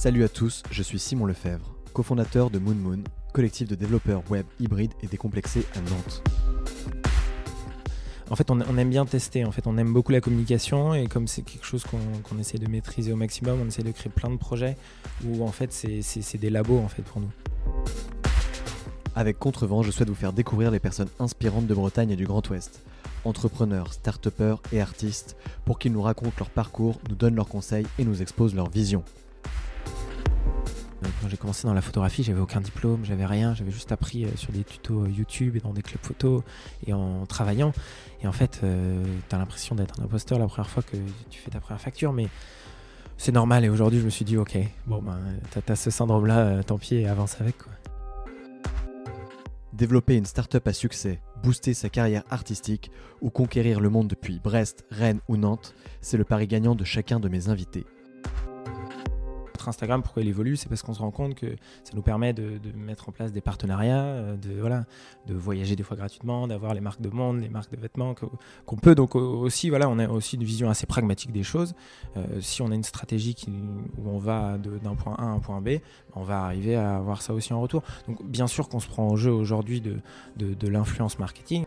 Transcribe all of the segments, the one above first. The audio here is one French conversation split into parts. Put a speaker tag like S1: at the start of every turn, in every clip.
S1: Salut à tous, je suis Simon Lefebvre, cofondateur de Moon Moon, collectif de développeurs web hybrides et décomplexés à Nantes.
S2: En fait, on, aime bien tester. En fait, on aime beaucoup la communication et comme c'est quelque chose qu'on essaie de maîtriser au maximum, on essaie de créer plein de projets où en fait c'est des labos en fait pour nous.
S1: Avec Contrevent, je souhaite vous faire découvrir les personnes inspirantes de Bretagne et du Grand Ouest. Entrepreneurs, start et artistes, pour qu'ils nous racontent leur parcours, nous donnent leurs conseils et nous exposent leur vision.
S2: Quand j'ai commencé dans la photographie, j'avais aucun diplôme, j'avais rien, j'avais juste appris euh, sur des tutos euh, YouTube et dans des clubs photos et en travaillant. Et en fait, euh, tu as l'impression d'être un imposteur la première fois que tu fais ta première facture, mais c'est normal. Et aujourd'hui, je me suis dit, ok, bon, ben, t'as as ce syndrome-là, tant pis, avance avec. Quoi.
S1: Développer une start-up à succès, booster sa carrière artistique ou conquérir le monde depuis Brest, Rennes ou Nantes, c'est le pari gagnant de chacun de mes invités.
S2: Instagram, pourquoi il évolue C'est parce qu'on se rend compte que ça nous permet de, mettre en place des partenariats, euh, de, voilà, de voyager des fois gratuitement, d'avoir les marques de monde, les marques de vêtements qu'on peut. Donc aussi, voilà, on a aussi une vision assez pragmatique des choses. Euh, si on a une stratégie où on va d'un point A à un point B, on va arriver à avoir ça aussi en retour. Donc bien sûr qu'on se prend au jeu aujourd'hui de, de l'influence marketing.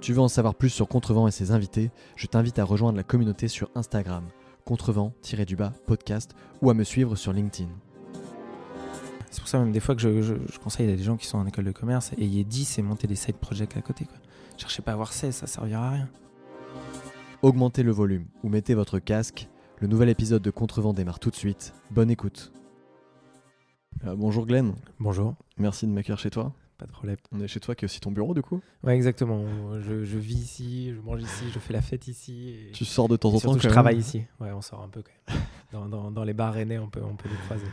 S1: Tu veux en savoir plus sur Contrevent et ses invités Je t'invite à rejoindre la communauté sur Instagram contrevent-du-bas podcast ou à me suivre sur LinkedIn.
S2: C'est pour ça même des fois que je, conseille à des gens qui sont en école de commerce, ayez 10 et montez des side projects à côté. Quoi. Cherchez pas à avoir 16, ça servira à rien.
S1: Augmentez le volume ou mettez votre casque. Le nouvel épisode de Contrevent démarre tout de suite. Bonne écoute. Euh, bonjour Glenn.
S2: Bonjour.
S1: Merci de m'accueillir chez toi.
S2: Pas de problème.
S1: On est chez toi qui est aussi ton bureau du coup?
S2: Ouais, exactement. Je, vis ici, je mange ici, je fais la fête ici.
S1: tu sors de temps en temps
S2: Je travaille ici. Ouais, on sort un peu quand même. Dans, dans, les bars rennais, on peut, on peut les croiser.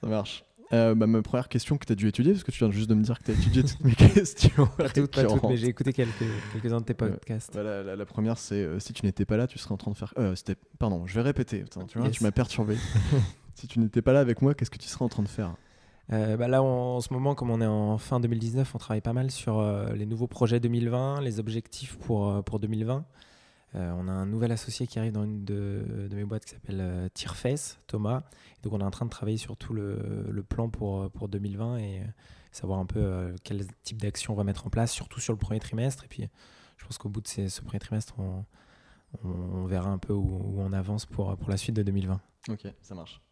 S1: Ça marche. Euh, bah, ma première question que tu as dû étudier, parce que tu viens juste de me dire que tu as étudié toutes mes questions.
S2: pas toutes, pas toutes, mais j'ai écouté quelques, quelques-uns de tes podcasts.
S1: Bah, la, première, c'est euh, si tu n'étais pas là, tu serais en train de faire. Euh, pardon, je vais répéter. tu vois, tu m'as perturbé. si tu n'étais pas là avec moi, qu'est-ce que tu serais en train de faire?
S2: Euh, bah là, en ce moment, comme on est en fin 2019, on travaille pas mal sur euh, les nouveaux projets 2020, les objectifs pour, euh, pour 2020. on a un nouvel associé qui arrive dans une de, mes boîtes qui s'appelle Tierface, Thomas. donc, on est en train de travailler sur tout le, le plan pour, pour 2020 et savoir un peu quel type d'action on va mettre en place, surtout sur le premier trimestre. Et puis, je pense qu'au bout de ce premier trimestre, on, on, verra un peu où, où, on avance pour, pour la suite de 2020.
S1: Ok, ça marche.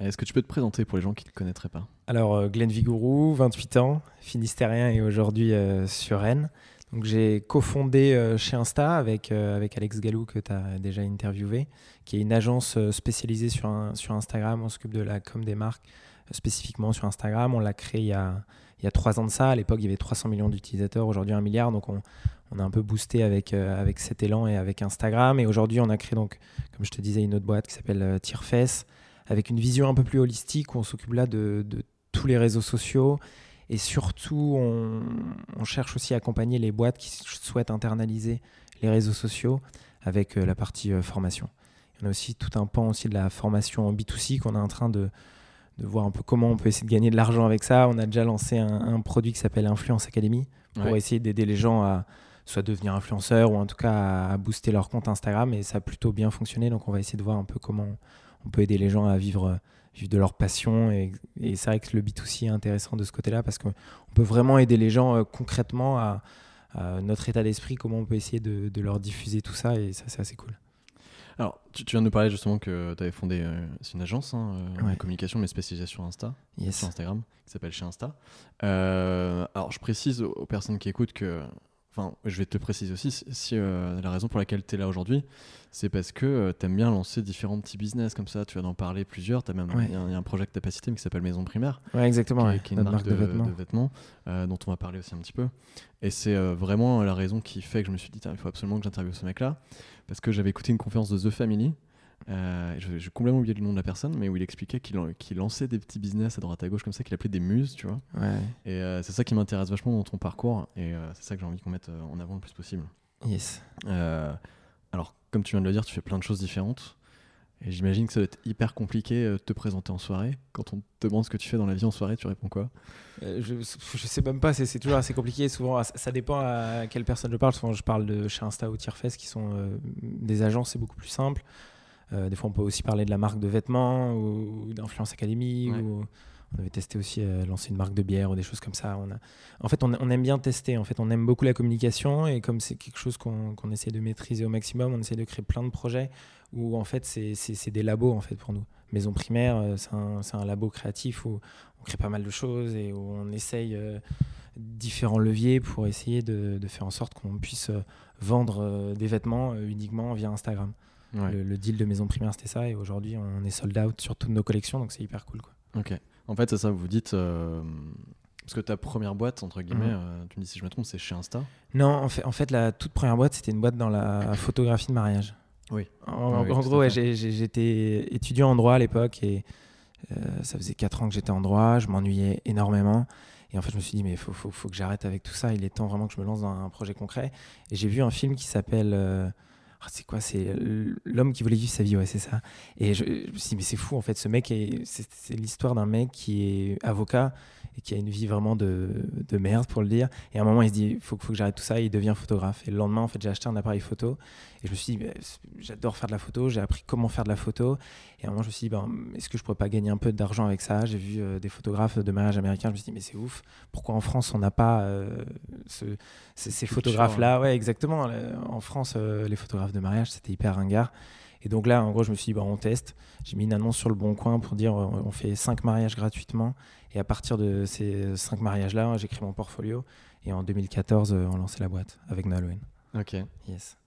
S1: Est-ce que tu peux te présenter pour les gens qui ne te connaîtraient pas?
S2: Alors, euh, Glenn Vigourou, 28 ans, finistérien et aujourd'hui euh, sur Rennes. Donc, j'ai cofondé euh, chez Insta avec, avec Alex Galou, que tu as déjà interviewé, qui est une agence spécialisée sur, sur Instagram. On s'occupe de la com des marques spécifiquement sur Instagram. On l'a créé il y, a, il y a trois ans de ça. À l'époque, il y avait 300 millions d'utilisateurs, aujourd'hui un milliard. Donc, on, on, a un peu boosté avec, avec cet élan et avec Instagram. Et aujourd'hui, on a créé, donc, comme je te disais, une autre boîte qui s'appelle Tierfess avec une vision un peu plus holistique où on s'occupe là de, tous les réseaux sociaux. Et surtout, on, cherche aussi à accompagner les boîtes qui souhaitent internaliser les réseaux sociaux avec euh, la partie euh, formation. Il y a aussi tout un pan aussi de la formation en B2C qu'on est en train de, voir un peu comment on peut essayer de gagner de l'argent avec ça. On a déjà lancé un, produit qui s'appelle Influence Academy pour essayer d'aider les gens à soit devenir influenceurs ou en tout cas à booster leur compte Instagram et ça a plutôt bien fonctionné. Donc on va essayer de voir un peu comment on peut aider les gens à vivre, vivre de leur passion. Et, c'est vrai que le B2C est intéressant de ce côté-là parce qu'on peut vraiment aider les gens euh, concrètement à, notre état d'esprit, comment on peut essayer de, leur diffuser tout ça. Et ça, c'est assez cool.
S1: Alors, tu, viens de nous parler justement que tu avais fondé euh, une agence hein, euh, de communication, mais spécialisée sur Insta, sur Instagram, qui s'appelle Chez Insta. alors, je précise aux personnes qui écoutent que Enfin, je vais te préciser aussi, si, euh, la raison pour laquelle tu es là aujourd'hui, c'est parce que euh, tu aimes bien lancer différents petits business comme ça. Tu vas en parler plusieurs. Il même, y, a un projet que tu pas cité, mais qui s'appelle Maison Primaire.
S2: Ouais, exactement.
S1: Qui, est une marque, de, vêtements, euh, dont on va parler aussi un petit peu. Et c'est vraiment la raison qui fait que je me suis dit, il faut absolument que j'interviewe ce mec-là. Parce que j'avais écouté une conférence de The Family euh, J'ai complètement oublié le nom de la personne, mais où il expliquait qu'il lançait des petits business à droite à gauche comme ça, qu'il appelait des muses, tu vois. Et euh, c'est ça qui m'intéresse vachement dans ton parcours, et euh, c'est ça que j'ai envie qu'on mette euh, en avant le plus possible.
S2: Yes.
S1: alors, comme tu viens de le dire, tu fais plein de choses différentes. Et j'imagine que ça doit être hyper compliqué de te présenter en soirée. Quand on te demande ce que tu fais dans la vie en soirée, tu réponds quoi?
S2: Je, je sais même pas, c'est toujours assez compliqué. Souvent, ça dépend à quelle personne je parle. Souvent, je parle de chez Insta ou Tierfest qui sont des agences, c'est beaucoup plus simple. Des fois, on peut aussi parler de la marque de vêtements ou, d'Influence Academy. Ou, on avait testé aussi lancer une marque de bière ou des choses comme ça. On a... En fait, on, aime bien tester. En fait, on aime beaucoup la communication et comme c'est quelque chose qu'on essaie de maîtriser au maximum, on essaie de créer plein de projets où en fait c'est des labos en fait pour nous. Maison primaire, c'est un, un, labo créatif où on crée pas mal de choses et où on essaye différents leviers pour essayer de, faire en sorte qu'on puisse euh, vendre euh, des vêtements euh, uniquement via Instagram. Le, deal de maison primaire, c'était ça, et aujourd'hui, on est sold out sur toutes nos collections, donc c'est hyper cool. Quoi.
S1: Ok. En fait, c'est ça, vous dites. Parce que ta première boîte, entre guillemets, mhm. tu me dis si je me trompe, c'est chez Insta
S2: Non, en fait, en fait, la toute première boîte, c'était une boîte dans la photographie de mariage.
S1: Oui.
S2: En, ah gros, j'étais étudiant en droit à l'époque et ça faisait 4 ans que j'étais en droit, je m'ennuyais énormément. Et en fait, je me suis dit, mais il faut, faut, faut, que j'arrête avec tout ça. Il est temps vraiment que je me lance dans un projet concret. Et j'ai vu un film qui s'appelle. Euh, ah, c'est quoi C'est l'homme qui voulait vivre sa vie, ouais, c'est ça. Et je, me suis dit, mais c'est fou, en fait. Ce mec, c'est l'histoire d'un mec qui est avocat et qui a une vie vraiment de, de, merde, pour le dire. Et à un moment, il se dit, faut, faut, que j'arrête tout ça, et il devient photographe. Et le lendemain, en fait, j'ai acheté un appareil photo, et je me suis dit, j'adore faire de la photo, j'ai appris comment faire de la photo. Et à un moment, je me suis dit, ben, est-ce que je pourrais pas gagner un peu d'argent avec ça? J'ai vu euh, des photographes de mariage américains, je me suis dit, mais c'est ouf, pourquoi en France, on n'a pas euh, ce, ces, photographes-là? Ouais, exactement. En France, euh, les photographes de mariage, c'était hyper ringard. Et donc là, en gros, je me suis dit, bah, on teste. J'ai mis une annonce sur le bon coin pour dire, on fait cinq mariages gratuitement. Et à partir de ces cinq mariages-là, j'ai créé mon portfolio. Et en 2014, on lançait la boîte avec Nolwenn.
S1: Ok.
S2: Yes.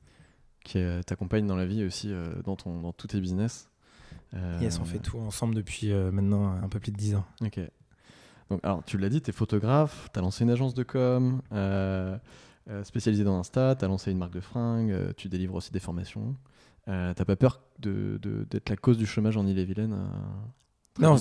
S1: Qui t'accompagne dans la vie aussi, euh, dans, ton, dans tous tes business.
S2: Euh, yes, on fait tout ensemble depuis euh, maintenant un peu plus de 10 ans.
S1: Ok. Donc, alors, tu l'as dit, tu es photographe, tu as lancé une agence de com, spécialisée dans Insta, tu as lancé une marque de fringues, tu délivres aussi des formations. T'as pas peur d'être de, de, la cause du chômage en Ille-et-Vilaine
S2: non,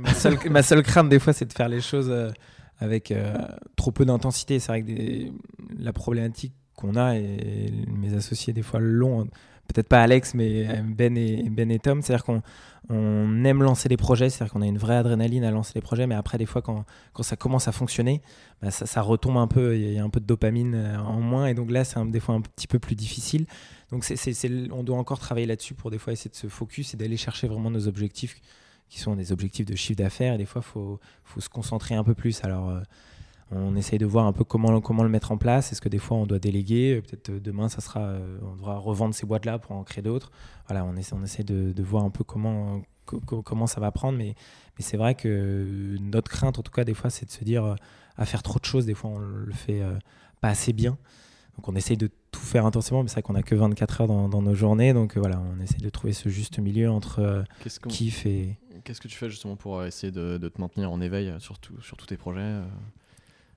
S2: ma, seule, crainte des fois, c'est de faire les choses euh, avec euh, trop peu d'intensité. C'est vrai que la problématique qu'on a, et mes associés des fois l'ont, peut-être pas Alex, mais euh, Ben et, ben et Tom, c'est-à-dire qu'on on aime lancer des projets, c'est-à-dire qu'on a une vraie adrénaline à lancer des projets, mais après, des fois, quand, quand ça commence à fonctionner, bah, ça, retombe un peu, il y, a un peu de dopamine en moins, et donc là, c'est des fois un petit peu plus difficile. Donc, on doit encore travailler là-dessus pour des fois essayer de se focus et d'aller chercher vraiment nos objectifs qui sont des objectifs de chiffre d'affaires. Et des fois, il faut, faut, se concentrer un peu plus. Alors, euh, on essaye de voir un peu comment, comment le mettre en place. Est-ce que des fois, on doit déléguer? Peut-être euh, demain, ça sera, euh, on devra revendre ces boîtes-là pour en créer d'autres. Voilà, on essaie, on essaie de, de voir un peu comment, comment ça va prendre. Mais, mais c'est vrai que notre crainte, en tout cas, des fois, c'est de se dire à faire trop de choses. Des fois, on le fait pas assez bien. Donc on essaye de tout faire intensément, mais c'est vrai qu'on n'a que 24 heures dans, nos journées. Donc euh, voilà, on essaye de trouver ce juste milieu entre euh, kiff et.
S1: Qu'est-ce que tu fais justement pour euh, essayer de, te maintenir en éveil sur, sur tous tes projets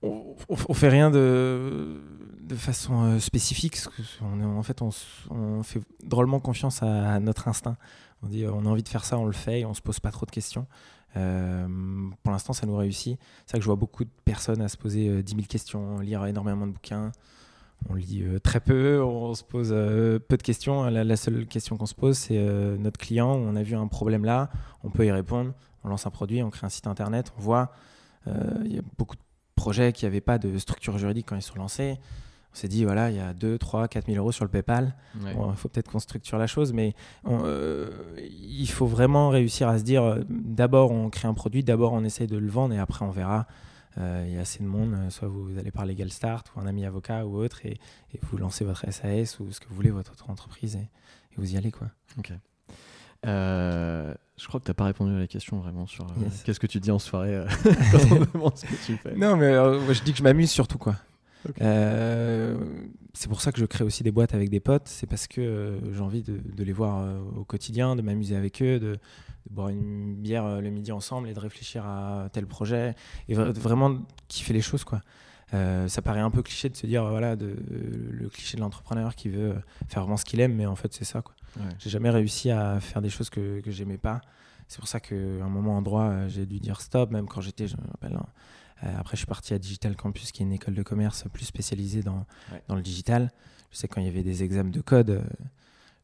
S2: on, on, fait rien de, de façon spécifique. on en fait, on, fait drôlement confiance à, notre instinct. On dit on a envie de faire ça, on le fait et on se pose pas trop de questions. pour l'instant, ça nous réussit. C'est vrai que je vois beaucoup de personnes à se poser 10 000 questions, lire énormément de bouquins, on lit euh, très peu, on se pose euh, peu de questions. La, seule question qu'on se pose, c'est euh, notre client, on a vu un problème là, on peut y répondre, on lance un produit, on crée un site internet, on voit, il y a beaucoup de projets qui n'avaient pas de structure juridique quand ils sont lancés. On s'est dit, voilà, il y a 2, 3, 4 000 euros sur le PayPal. il faut peut-être qu'on structure la chose, mais il faut vraiment réussir à se dire, d'abord on crée un produit, d'abord on essaie de le vendre et après on verra euh, il y a assez de monde, euh, soit vous allez par Legal Start ou un ami avocat ou autre, et, vous lancez votre SAS ou ce que vous voulez, votre autre entreprise, et, vous y allez. Quoi.
S1: Euh, je crois que tu n'as pas répondu à la question vraiment sur qu'est-ce que tu dis en soirée quand on demande ce que tu fais.
S2: Non, mais je dis que je m'amuse surtout. quoi. c'est pour ça que je crée aussi des boîtes avec des potes. C'est parce que j'ai envie de, de, les voir au quotidien, de m'amuser avec eux, de, de boire une bière euh, le midi ensemble et de réfléchir à tel projet et vraiment kiffer les choses quoi. Euh, ça paraît un peu cliché de se dire voilà de, le cliché de l'entrepreneur qui veut faire vraiment ce qu'il aime mais en fait c'est ça quoi. J'ai jamais réussi à faire des choses que, que j'aimais pas. C'est pour ça qu'à un moment en droit euh, j'ai dû dire stop même quand j'étais je me rappelle hein. après je suis parti à Digital Campus qui est une école de commerce plus spécialisée dans, dans le digital. Je sais quand il y avait des examens de code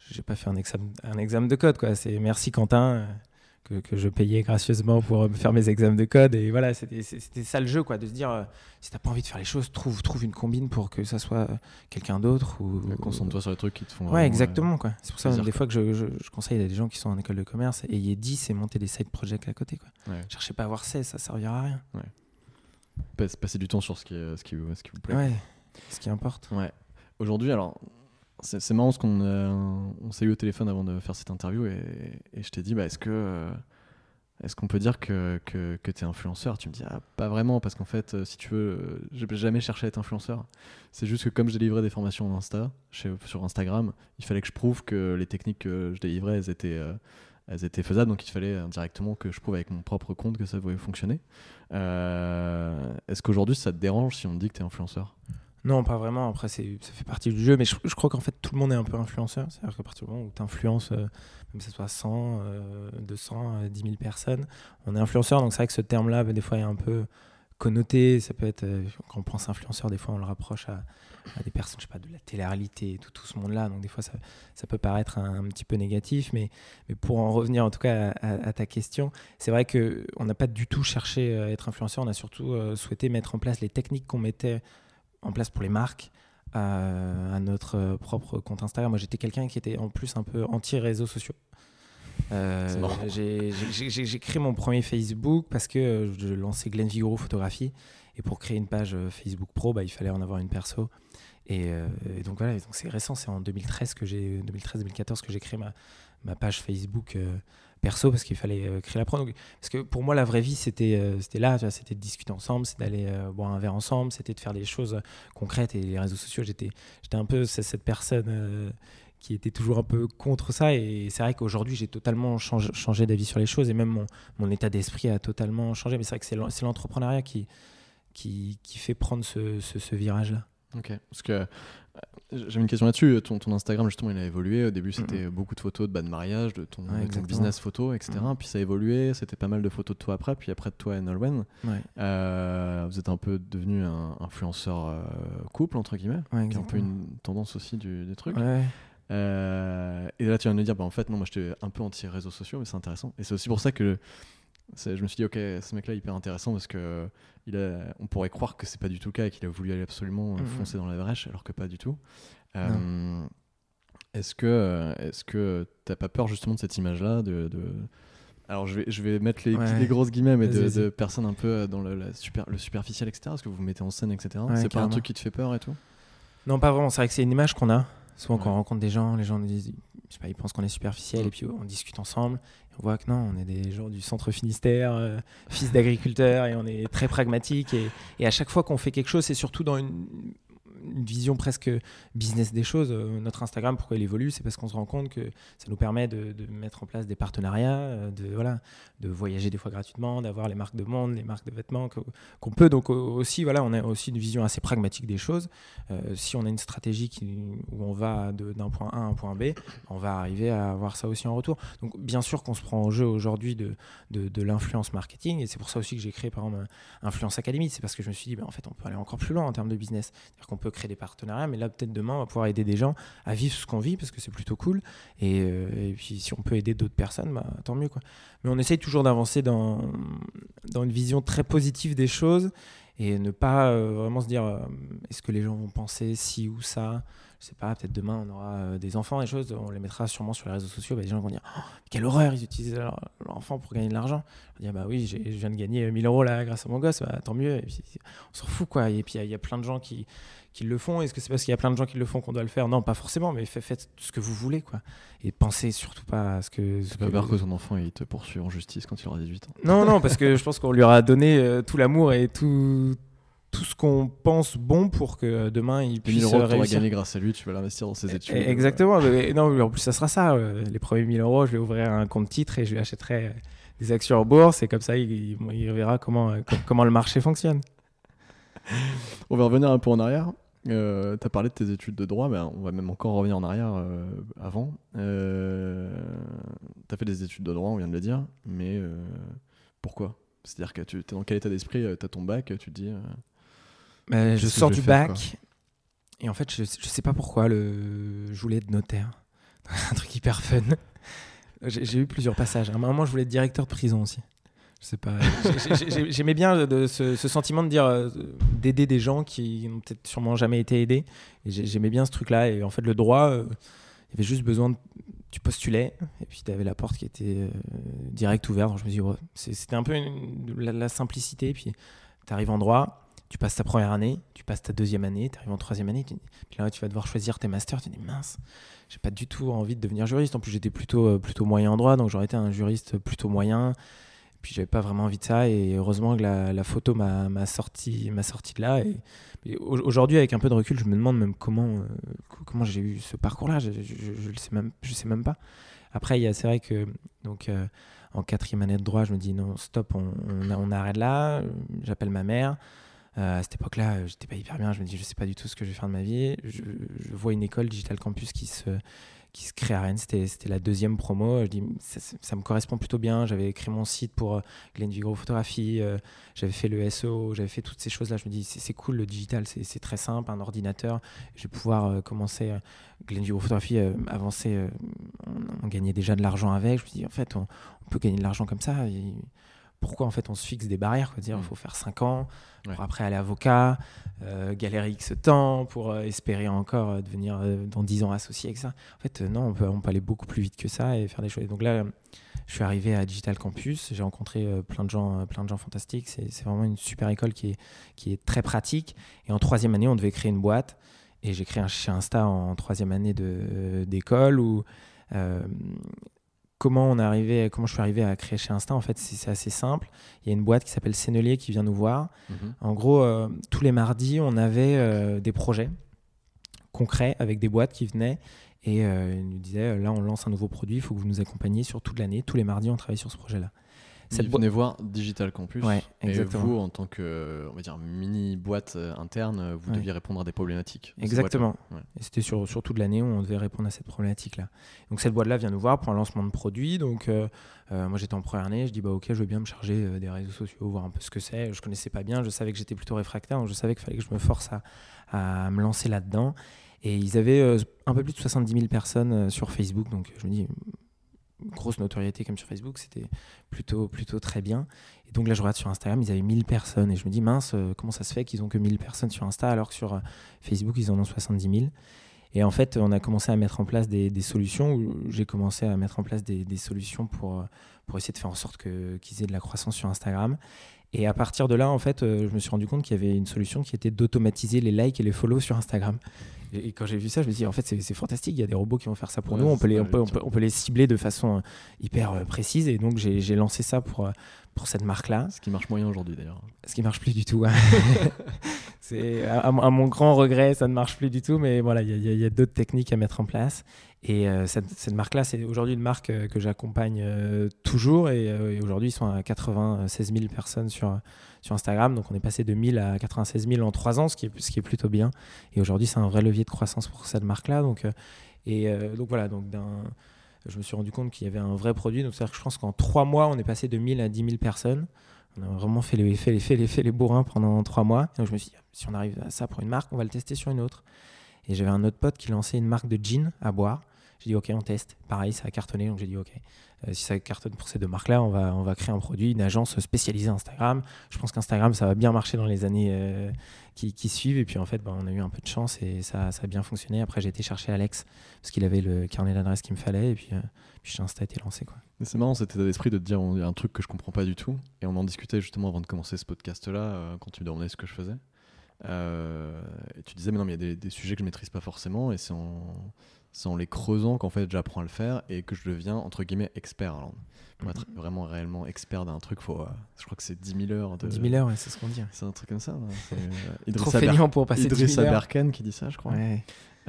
S2: j'ai pas fait un examen, un examen de code quoi. C'est merci Quentin que, que, je payais gracieusement pour me faire mes examens de code. Et voilà, c'était ça le jeu, quoi, de se dire, euh, si t'as pas envie de faire les choses, trouve, trouve une combine pour que ça soit quelqu'un d'autre. ou
S1: Concentre-toi sur les trucs qui te font.
S2: Ouais, exactement, quoi. C'est pour ça, des fois, que je, je, conseille à des gens qui sont en école de commerce, ayez 10 et monter des side projects à côté, quoi. Cherchez pas à avoir 16, ça servira à rien.
S1: Ouais. Passer du temps sur ce qui, ce qui, ce qui vous plaît.
S2: Ouais, ce qui importe.
S1: Ouais. Aujourd'hui, alors, c'est marrant parce qu'on on s'est eu au téléphone avant de faire cette interview et, je t'ai dit bah, est-ce que euh, est-ce qu'on peut dire que, que, tu es influenceur? Tu me dis ah, pas vraiment parce qu'en fait euh, si tu veux euh, j'ai jamais cherché à être influenceur. C'est juste que comme je délivrais des formations en Insta, sur Instagram, il fallait que je prouve que les techniques que je délivrais elles étaient elles étaient faisables, donc il fallait directement que je prouve avec mon propre compte que ça pouvait fonctionner. Est-ce qu'aujourd'hui ça te dérange si on te dit que tu es influenceur?
S2: Non, pas vraiment. Après, ça fait partie du jeu. Mais je, crois qu'en fait, tout le monde est un peu influenceur. C'est-à-dire qu'à partir du moment où tu influences, euh, même si ce soit 100, 200, 10 000 personnes, on est influenceur. Donc c'est vrai que ce terme-là, bah, des fois, est un peu connoté. Ça peut être, euh, quand on pense influenceur, des fois, on le rapproche à, des personnes, je sais pas, de la télé-réalité, tout, tout ce monde-là. Donc des fois, ça, peut paraître un, petit peu négatif. Mais, pour en revenir en tout cas à, ta question, c'est vrai qu'on n'a pas du tout cherché à être influenceur. On a surtout euh, souhaité mettre en place les techniques qu'on mettait en place pour les marques à notre propre compte Instagram. Moi, j'étais quelqu'un qui était en plus un peu anti-réseaux sociaux. Euh, j'ai créé mon premier Facebook parce que je lançais Glenn Vigoro Photographie. Et pour créer une page euh, Facebook Pro, bah, il fallait en avoir une perso. Et, euh, donc voilà, c'est récent, c'est en 2013 que j'ai 2013-2014 que j'ai créé ma, ma page Facebook perso parce qu'il fallait euh, créer la prendre. Parce que pour moi, la vraie vie, c'était euh, c'était là, c'était de discuter ensemble, c'est d'aller euh, boire un verre ensemble, c'était de faire des choses concrètes. Et les réseaux sociaux, j'étais un peu cette personne qui était toujours un peu contre ça. Et c'est vrai qu'aujourd'hui, j'ai totalement changé, d'avis sur les choses et même mon, mon état d'esprit a totalement changé. Mais c'est vrai que c'est l'entrepreneuriat qui, qui, qui, fait prendre ce, ce virage-là.
S1: Ok, parce que j'avais une question là-dessus. Ton, ton, Instagram, justement, il a évolué. Au début, c'était beaucoup de photos de bas de mariage, de ton, business photo, etc. Puis ça a évolué. C'était pas mal de photos de toi après. Puis après de toi et Nolwenn. Euh, vous êtes un peu devenu un influenceur euh, couple, entre guillemets. qui est un peu une tendance aussi du, des trucs. Euh, et là, tu viens de me dire, bah, en fait, non, moi, j'étais un peu anti-réseaux sociaux, mais c'est intéressant. Et c'est aussi pour ça que je me suis dit, ok, ce mec-là hyper intéressant parce que il a, on pourrait croire que c'est pas du tout le cas et qu'il a voulu aller absolument mhm. foncer dans la brèche, alors que pas du tout. Euh, est-ce que est-ce que t'as pas peur justement de cette image-là de, Alors je vais, je vais mettre les, les grosses guillemets, mais de, personnes un peu dans le, la super, le superficiel, etc. Est-ce que vous, vous mettez en scène, etc. c'est pas un truc qui te fait peur et tout?
S2: Non, pas vraiment. C'est vrai que c'est une image qu'on a. Souvent, quand on rencontre des gens, les gens nous disent, je sais pas, ils pensent qu'on est superficiel, et puis on discute ensemble. On voit que non, on est des gens du centre Finistère, euh, fils d'agriculteurs, et on est très pragmatique. Et à chaque fois qu'on fait quelque chose, c'est surtout dans une une vision presque business des choses. Euh, notre Instagram, pourquoi il évolue, c'est parce qu'on se rend compte que ça nous permet de, mettre en place des partenariats, euh, de, voilà, de voyager des fois gratuitement, d'avoir les marques de monde, les marques de vêtements qu'on peut. Donc aussi, voilà, on a aussi une vision assez pragmatique des choses. Euh, si on a une stratégie où on va d'un point A à un point B, on va arriver à avoir ça aussi en retour. Donc bien sûr qu'on se prend au jeu aujourd'hui de, de, l'influence marketing, et c'est pour ça aussi que j'ai créé par exemple Influence Academy. C'est parce que je me suis dit, ben, en fait, on peut aller encore plus loin en termes de business. C'est-à-dire qu'on peut créer des partenariats, mais là, peut-être demain, on va pouvoir aider des gens à vivre ce qu'on vit parce que c'est plutôt cool. Et, euh, puis, si on peut aider d'autres personnes, bah, tant mieux. Quoi. Mais on essaye toujours d'avancer dans, dans une vision très positive des choses et ne pas euh, vraiment se dire euh, est-ce que les gens vont penser ci ou ça? Je sais pas, peut-être demain on aura des enfants, des choses, on les mettra sûrement sur les réseaux sociaux, bah, les gens vont dire oh, quelle horreur, ils utilisent leur, enfant pour gagner de l'argent. On va dire bah oui, je viens de gagner 1000 euros là grâce à mon gosse, bah, tant mieux. Et puis on s'en fout quoi. Et puis il y, a plein de gens qui, qui le font. Est-ce que c'est parce qu'il y a plein de gens qui le font qu'on doit le faire? Non, pas forcément, mais faites, ce que vous voulez, quoi. Et pensez surtout pas à ce que.
S1: C'est pas peur que ton enfant il te poursuit en justice quand il aura 18 ans.
S2: Non, non, parce que je pense qu'on lui aura donné euh, tout l'amour et tout tout ce qu'on pense bon pour que demain il puisse 1000 euros
S1: que gagner grâce à lui, tu vas l'investir dans ses eh, études.
S2: Exactement. non, en plus ça sera ça. Euh, les premiers 1000 euros, je vais ouvrir un compte titre et je lui achèterai des actions en bourse et comme ça il, il verra comment, euh, comment le marché fonctionne.
S1: On va revenir un peu en arrière. Euh, tu as parlé de tes études de droit, mais on va même encore revenir en arrière euh, avant. Euh, tu as fait des études de droit, on vient de le dire, mais euh, pourquoi? C'est-à-dire que tu es dans quel état d'esprit Tu as ton bac, tu te dis.
S2: Je sors du bac, et en fait, je, je sais pas pourquoi, le... je voulais être notaire. un truc hyper fun. J'ai eu plusieurs passages. À un moment, je voulais être directeur de prison aussi. Je sais pas. J'aimais bien de, ce, sentiment de dire euh, d'aider des gens qui n'ont peut-être sûrement jamais été aidés. J'aimais bien ce truc-là. Et en fait, le droit, euh, il y avait juste besoin de. Tu postulais, et puis tu avais la porte qui était euh, direct ouverte. Donc je me dis, c'était un peu la, simplicité. Puis tu arrives en droit, tu passes ta première année, tu passes ta deuxième année, tu arrives en troisième année, puis là tu vas devoir choisir tes masters, tu dis mince, j'ai pas du tout envie de devenir juriste. En plus j'étais plutôt, plutôt moyen en droit, donc j'aurais été un juriste plutôt moyen. Puis j'avais pas vraiment envie de ça et heureusement que la, photo m'a sorti, sorti de là. Et, aujourd'hui, avec un peu de recul, je me demande même comment, euh, comment j'ai eu ce parcours-là. Je, je, sais même, je sais même pas. Après, c'est vrai que donc euh, en quatrième année de droit, je me dis non, stop, on, arrête là. J'appelle ma mère. Euh, à cette époque-là, j'étais pas hyper bien. Je me dis, je sais pas du tout ce que je vais faire de ma vie. Je, vois une école Digital Campus qui se qui se crée à Rennes. C'était, la deuxième promo. Je dis, ça, me correspond plutôt bien. J'avais écrit mon site pour euh, Glenn Vigro Photographie. Euh, j'avais fait le SEO. J'avais fait toutes ces choses-là. Je me dis, c'est, cool le digital. C'est, très simple. Un ordinateur. Je vais pouvoir euh, commencer. Glenn Vigro Photographie, avancer. On, gagnait déjà de l'argent avec. Je me dis, en fait, on, peut gagner de l'argent comme ça pourquoi en fait on se fixe des barrières quoi. Dire il mm. faut faire 5 ans pour après aller avocat euh, galérer X temps pour euh, espérer encore euh, devenir dans 10 ans associé avec ça. En fait non on peut, on peut aller beaucoup plus vite que ça et faire des choses. Donc là je suis arrivé à Digital Campus j'ai rencontré plein de gens plein de gens fantastiques. C'est vraiment une super école qui est, qui est très pratique. Et en troisième année on devait créer une boîte et j'ai créé un chez Insta en troisième année d'école où comment on est arrivé, comment je suis arrivé à créer chez Insta, en fait, c'est assez simple. Il y a une boîte qui s'appelle Sénelier qui vient nous voir. Mhm. En gros, euh, tous les mardis, on avait euh, des projets concrets avec des boîtes qui venaient et euh, ils nous disaient là, on lance un nouveau produit, il faut que vous nous accompagniez sur toute l'année. Tous les mardis, on travaille sur ce projet-là.
S1: Cette venez voir Digital Campus. et vous, en tant que on va dire, mini boîte euh, interne, vous deviez répondre à des problématiques.
S2: Exactement. Et c'était sur, sur toute l'année où on devait répondre à cette problématique-là. Donc cette boîte-là vient nous voir pour un lancement de produit. Donc euh, euh, moi j'étais en première année, je dis bah ok, je veux bien me charger des réseaux sociaux, voir un peu ce que c'est. Je connaissais pas bien, je savais que j'étais plutôt réfractaire, donc je savais qu'il fallait que je me force à, à me lancer là-dedans. Et ils avaient un peu plus de 70 000 personnes sur Facebook, donc je me dis grosse notoriété comme sur Facebook, c'était plutôt, plutôt très bien. Et donc là, je regarde sur Instagram, ils avaient 1000 personnes. Et je me dis, mince, euh, comment ça se fait qu'ils ont que 1000 personnes sur Insta alors que sur euh, Facebook, ils en ont 70 000 Et en fait, on a commencé à mettre en place des, solutions, où j'ai commencé à mettre en place des, solutions pour, euh, pour essayer de faire en sorte qu'ils aient de la croissance sur Instagram. Et à partir de là, en fait, je me suis rendu compte qu'il y avait une solution qui était d'automatiser les likes et les follow sur Instagram. Et, quand j'ai vu ça, je me suis dit, en fait, c'est fantastique. Il y a des robots qui vont faire ça pour nous. On peut, les, on, peut, on, peut, les cibler de façon euh, hyper euh, précise. Et donc, j'ai lancé ça pour, euh, pour cette marque-là.
S1: Ce qui marche moyen aujourd'hui, d'ailleurs.
S2: Ce qui marche plus du tout. c'est à, mon grand regret, ça ne marche plus du tout. Mais voilà, il y a, d'autres techniques à mettre en place. Et cette, cette marque-là, c'est aujourd'hui une marque que j'accompagne toujours. Et, aujourd'hui, ils sont à 96 000 personnes sur sur Instagram. Donc on est passé de 1000 à 96 000 en 3 ans, ce qui est, plutôt bien. Et aujourd'hui, c'est un vrai levier de croissance pour cette marque-là. Donc, euh, et euh, donc voilà, donc je me suis rendu compte qu'il y avait un vrai produit. Donc c'est-à-dire que je pense qu'en 3 mois, on est passé de 1000 à 10 000 personnes. On a vraiment fait les, bourrins pendant 3 mois. Donc je me suis dit, si on arrive à ça pour une marque, on va le tester sur une autre. Et j'avais un autre pote qui lançait une marque de jeans à boire. J'ai dit, OK, on teste. Pareil, ça a cartonné. Donc j'ai dit, OK, euh, si ça cartonne pour ces deux marques-là, on va, on va créer un produit, une agence spécialisée Instagram. Je pense qu'Instagram, ça va bien marcher dans les années euh, qui, qui, suivent. Et puis en fait, bah, on a eu un peu de chance et ça, ça a bien fonctionné. Après, j'ai été chercher Alex parce qu'il avait le carnet d'adresse qu'il me fallait. Et puis, euh, puis Insta a été lancé. Quoi.
S1: C'est marrant cet état d'esprit de te dire il y a un truc que je comprends pas du tout. Et on en discutait justement avant de commencer ce podcast-là, quand tu me demandais ce que je faisais. et tu disais, mais non, mais il y a des, des, sujets que je maîtrise pas forcément. Et c'est en c'est en les creusant qu'en fait j'apprends à le faire et que je deviens entre guillemets expert. Alors, pour être mhm. vraiment réellement expert d'un truc, faut, euh, je crois que c'est 10 000 heures. De...
S2: 10 000 heures, ouais, c'est ce qu'on dit.
S1: C'est un truc comme ça.
S2: Euh, Trop feignant pour passer 10 000 heures.
S1: qui dit ça, je crois.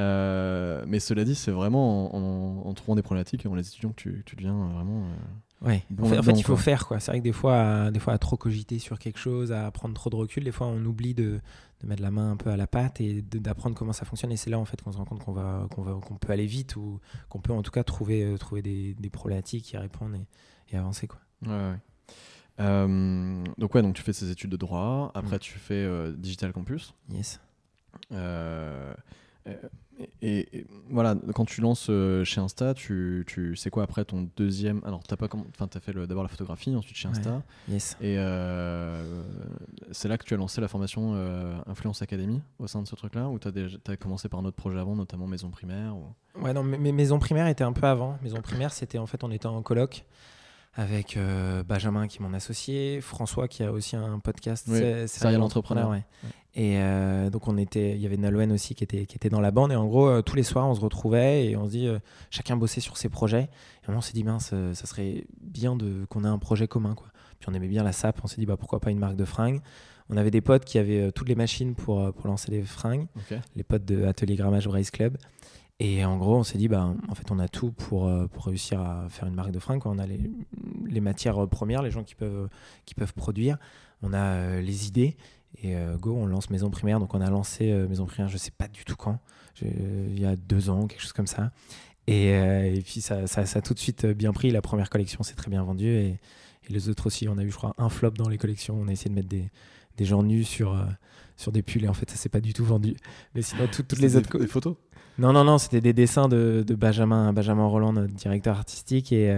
S1: Euh, mais cela dit, c'est vraiment en, en, trouvant des problématiques et en les étudiant que tu, tu deviens vraiment.
S2: Ouais. en fait, il faut faire quoi. C'est vrai que des fois, des fois, à trop cogiter sur quelque chose, à prendre trop de recul, des fois, on oublie de, de mettre la main un peu à la pâte et d'apprendre comment ça fonctionne. Et c'est là en fait qu'on se rend compte qu'on va, qu'on va, qu'on peut aller vite ou qu'on peut en tout cas trouver, euh, trouver des, des, problématiques, y répondre et, et avancer quoi.
S1: Ouais, ouais. Euh, donc ouais, donc tu fais ces études de droit. Après, mm. tu fais euh, Digital Campus.
S2: Yes.
S1: Et, voilà, quand tu lances euh, chez Insta, tu, tu sais quoi après ton deuxième. Alors, tu as, pas enfin, as fait d'abord la photographie, ensuite chez Insta.
S2: yes.
S1: Et euh, c'est là que tu as lancé la formation euh, Influence Academy au sein de ce truc-là, ou tu as, commencé par un autre projet avant, notamment Maison Primaire ou...
S2: Ouais, non, mais Maison Primaire était un peu avant. Maison Primaire, c'était en fait, on était en coloc avec Benjamin qui est mon associé, François qui a aussi un podcast,
S1: c'est Serial Entrepreneur.
S2: Ouais. Et euh, donc on était, il y avait Nolwenn aussi qui était, qui était dans la bande. Et en gros, euh, tous les soirs, on se retrouvait et on se dit, euh, chacun bossait sur ses projets. Et on s'est dit, mince, ça serait bien de, qu'on ait un projet commun. Quoi. Puis on aimait bien la SAP. On s'est dit, bah, pourquoi pas une marque de fringues. On avait des potes qui avaient toutes les machines pour, pour lancer les fringues. Les potes de Atelier Grammage Race Club. Et en gros, on s'est dit, bah, en fait, on a tout pour, pour réussir à faire une marque de fringues. On a les, les, matières premières, les gens qui peuvent, qui peuvent produire. On a les idées et euh, go, on lance Maison Primaire. Donc on a lancé euh, Maison Primaire, je sais pas du tout quand, il y a deux ans, quelque chose comme ça. Et, euh, et puis ça, ça, ça, a tout de suite bien pris. La première collection s'est très bien vendue et, les autres aussi. On a eu, je crois, un flop dans les collections. On a essayé de mettre des, des gens nus sur, sur des pulls et en fait ça s'est pas du tout vendu. Mais sinon, toutes les autres.
S1: Des photos?
S2: Non, non, non, c'était des dessins de, de, Benjamin, Benjamin Roland, notre directeur artistique. Et.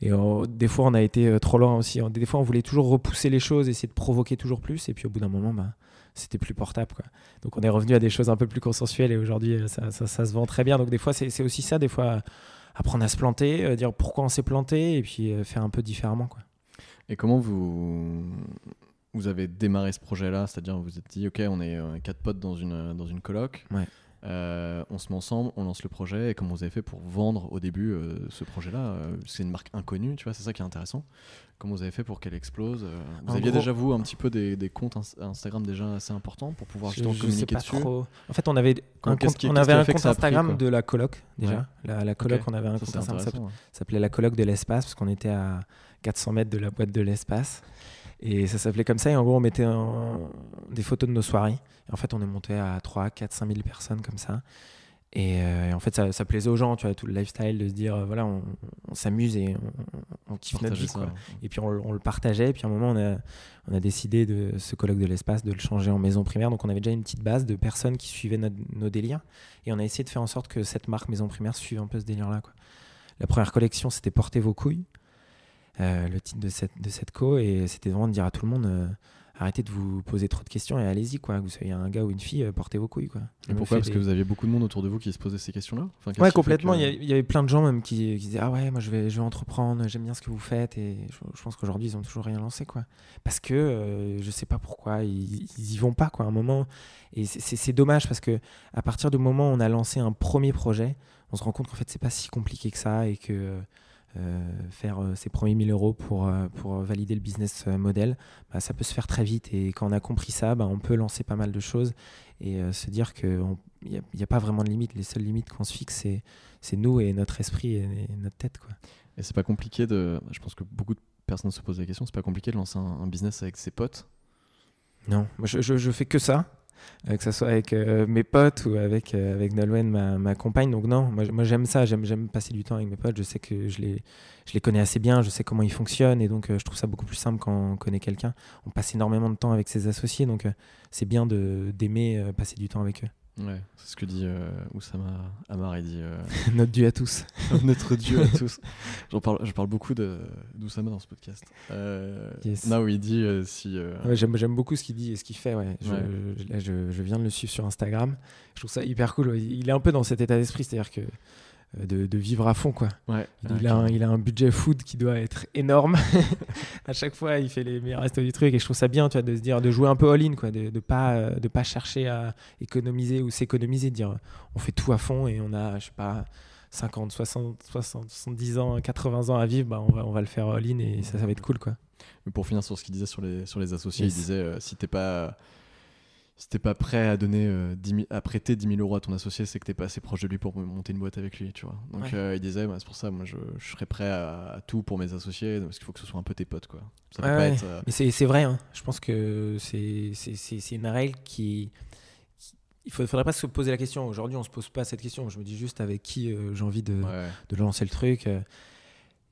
S2: Et des fois, on a été euh, trop loin aussi. Des fois, on voulait toujours repousser les choses, essayer de provoquer toujours plus. Et puis, au bout d'un moment, bah, c'était plus portable. Quoi. Donc, on est revenu à des choses un peu plus consensuelles. Et aujourd'hui, euh, ça, ça, se vend très bien. Donc, des fois, c'est aussi ça. Des fois, apprendre à se planter, euh, dire pourquoi on s'est planté et puis faire un peu différemment. Quoi.
S1: Et comment vous, vous avez démarré ce projet-là? C'est-à-dire, vous vous êtes dit, OK, on est quatre potes dans une, dans une coloc.
S2: Ouais.
S1: Euh, on se met ensemble, on lance le projet. Et comment vous avez fait pour vendre au début euh, ce projet-là euh, C'est une marque inconnue, tu vois, c'est ça qui est intéressant. Comment vous avez fait pour qu'elle explose Vous aviez déjà, vous, un petit peu des, comptes Instagram déjà assez importants pour pouvoir justement communiquer dessus
S2: En fait, on avait un compte, on avait un compte Instagram de la coloc, déjà. La, coloc, on avait un compte Instagram, ça s'appelait la coloc de l'espace, parce qu'on était à 400 mètres de la boîte de l'espace. Et ça s'appelait comme ça. Et en gros, on mettait des photos de nos soirées. Et en fait, on est monté à 3, 4, 5 000 personnes comme ça. Et, euh, en fait, ça, plaisait aux gens, tu vois, tout le lifestyle de se dire, euh, voilà, on, s'amuse et on, kiffe notre vie. Quoi. Et puis on, le partageait. Et puis à un moment, on a, on a décidé de ce colloque de l'espace de le changer en maison primaire. Donc on avait déjà une petite base de personnes qui suivaient nos délires. Et on a essayé de faire en sorte que cette marque maison primaire suive un peu ce délire-là. La première collection, c'était Portez vos couilles. Euh, le titre de cette, de cette co. Et c'était vraiment de dire à tout le monde euh, arrêtez de vous poser trop de questions et allez-y, quoi. Vous soyez un gars ou une fille, euh, portez vos couilles, quoi.
S1: Et pourquoi Parce que vous aviez beaucoup de monde autour de vous qui se posait ces questions-là
S2: enfin, Ouais, complètement. Il, y avait plein de gens même qui, disaient Ah ouais, moi je vais, je vais entreprendre, j'aime bien ce que vous faites. Et je, pense qu'aujourd'hui, ils ont toujours rien lancé, quoi. Parce que je sais pas pourquoi, ils, ils, y vont pas, quoi, à un moment. Et c'est dommage parce que à partir du moment où on a lancé un premier projet, on se rend compte qu'en fait, c'est pas si compliqué que ça et que faire euh, ses premiers 1000 euros pour, euh, pour valider le business model, bah, ça peut se faire très vite. Et quand on a compris ça, bah, on peut lancer pas mal de choses et se dire qu'il n'y a, pas vraiment de limite. Les seules limites qu'on se fixe, c'est nous et notre esprit et, notre tête. Quoi.
S1: Et c'est pas compliqué de. Je pense que beaucoup de personnes se posent la question c'est pas compliqué de lancer un, business avec ses potes?
S2: Non, je, je, je, fais que ça. Euh, que ce soit avec euh, mes potes ou avec, euh, avec Nolwenn, ma, ma, compagne. Donc non, moi, moi j'aime ça, j'aime passer du temps avec mes potes, je sais que je les, je les connais assez bien, je sais comment ils fonctionnent et donc je trouve ça beaucoup plus simple quand on connaît quelqu'un. On passe énormément de temps avec ses associés, donc c'est bien d'aimer passer du temps avec eux.
S1: Ouais, c'est ce que dit euh, Oussama Amar. Il dit euh,
S2: Notre dieu à tous.
S1: Notre dieu à tous. J'en parle, je parle beaucoup d'Oussama dans ce podcast. Euh, où il dit euh, si.
S2: Ouais, J'aime beaucoup ce qu'il dit et ce qu'il fait. Ouais. Je, je, je, viens de le suivre sur Instagram. Je trouve ça hyper cool. Il est un peu dans cet état d'esprit, c'est-à-dire que euh, de, vivre à fond quoi. il, a un, il, a un, budget food qui doit être énorme. à chaque fois, il fait les meilleurs restos du truc et je trouve ça bien, tu vois, de se dire de jouer un peu all-in quoi, de, de pas euh, de pas chercher à économiser ou s'économiser, de dire on fait tout à fond et on a je sais pas 50, 60, 60, 70 ans, 80 ans à vivre, bah on va on va le faire all-in et ça ça va être cool quoi.
S1: Mais pour finir sur ce qu'il disait sur les sur les associés, il disait euh, si t'es pas si t'es pas prêt à donner euh, à prêter 10 000 euros à ton associé, c'est que t'es pas assez proche de lui pour monter une boîte avec lui, tu vois. Donc euh, il disait, c'est pour ça, moi je, je serais prêt à, tout pour mes associés, parce qu'il faut que ce soit un peu tes potes, quoi.
S2: Ça peut pas être, euh, Mais c'est vrai, hein. je pense que c'est une règle qui, il ne faudrait pas se poser la question. Aujourd'hui, on se pose pas cette question. Je me dis juste avec qui j'ai envie de, de, lancer le truc.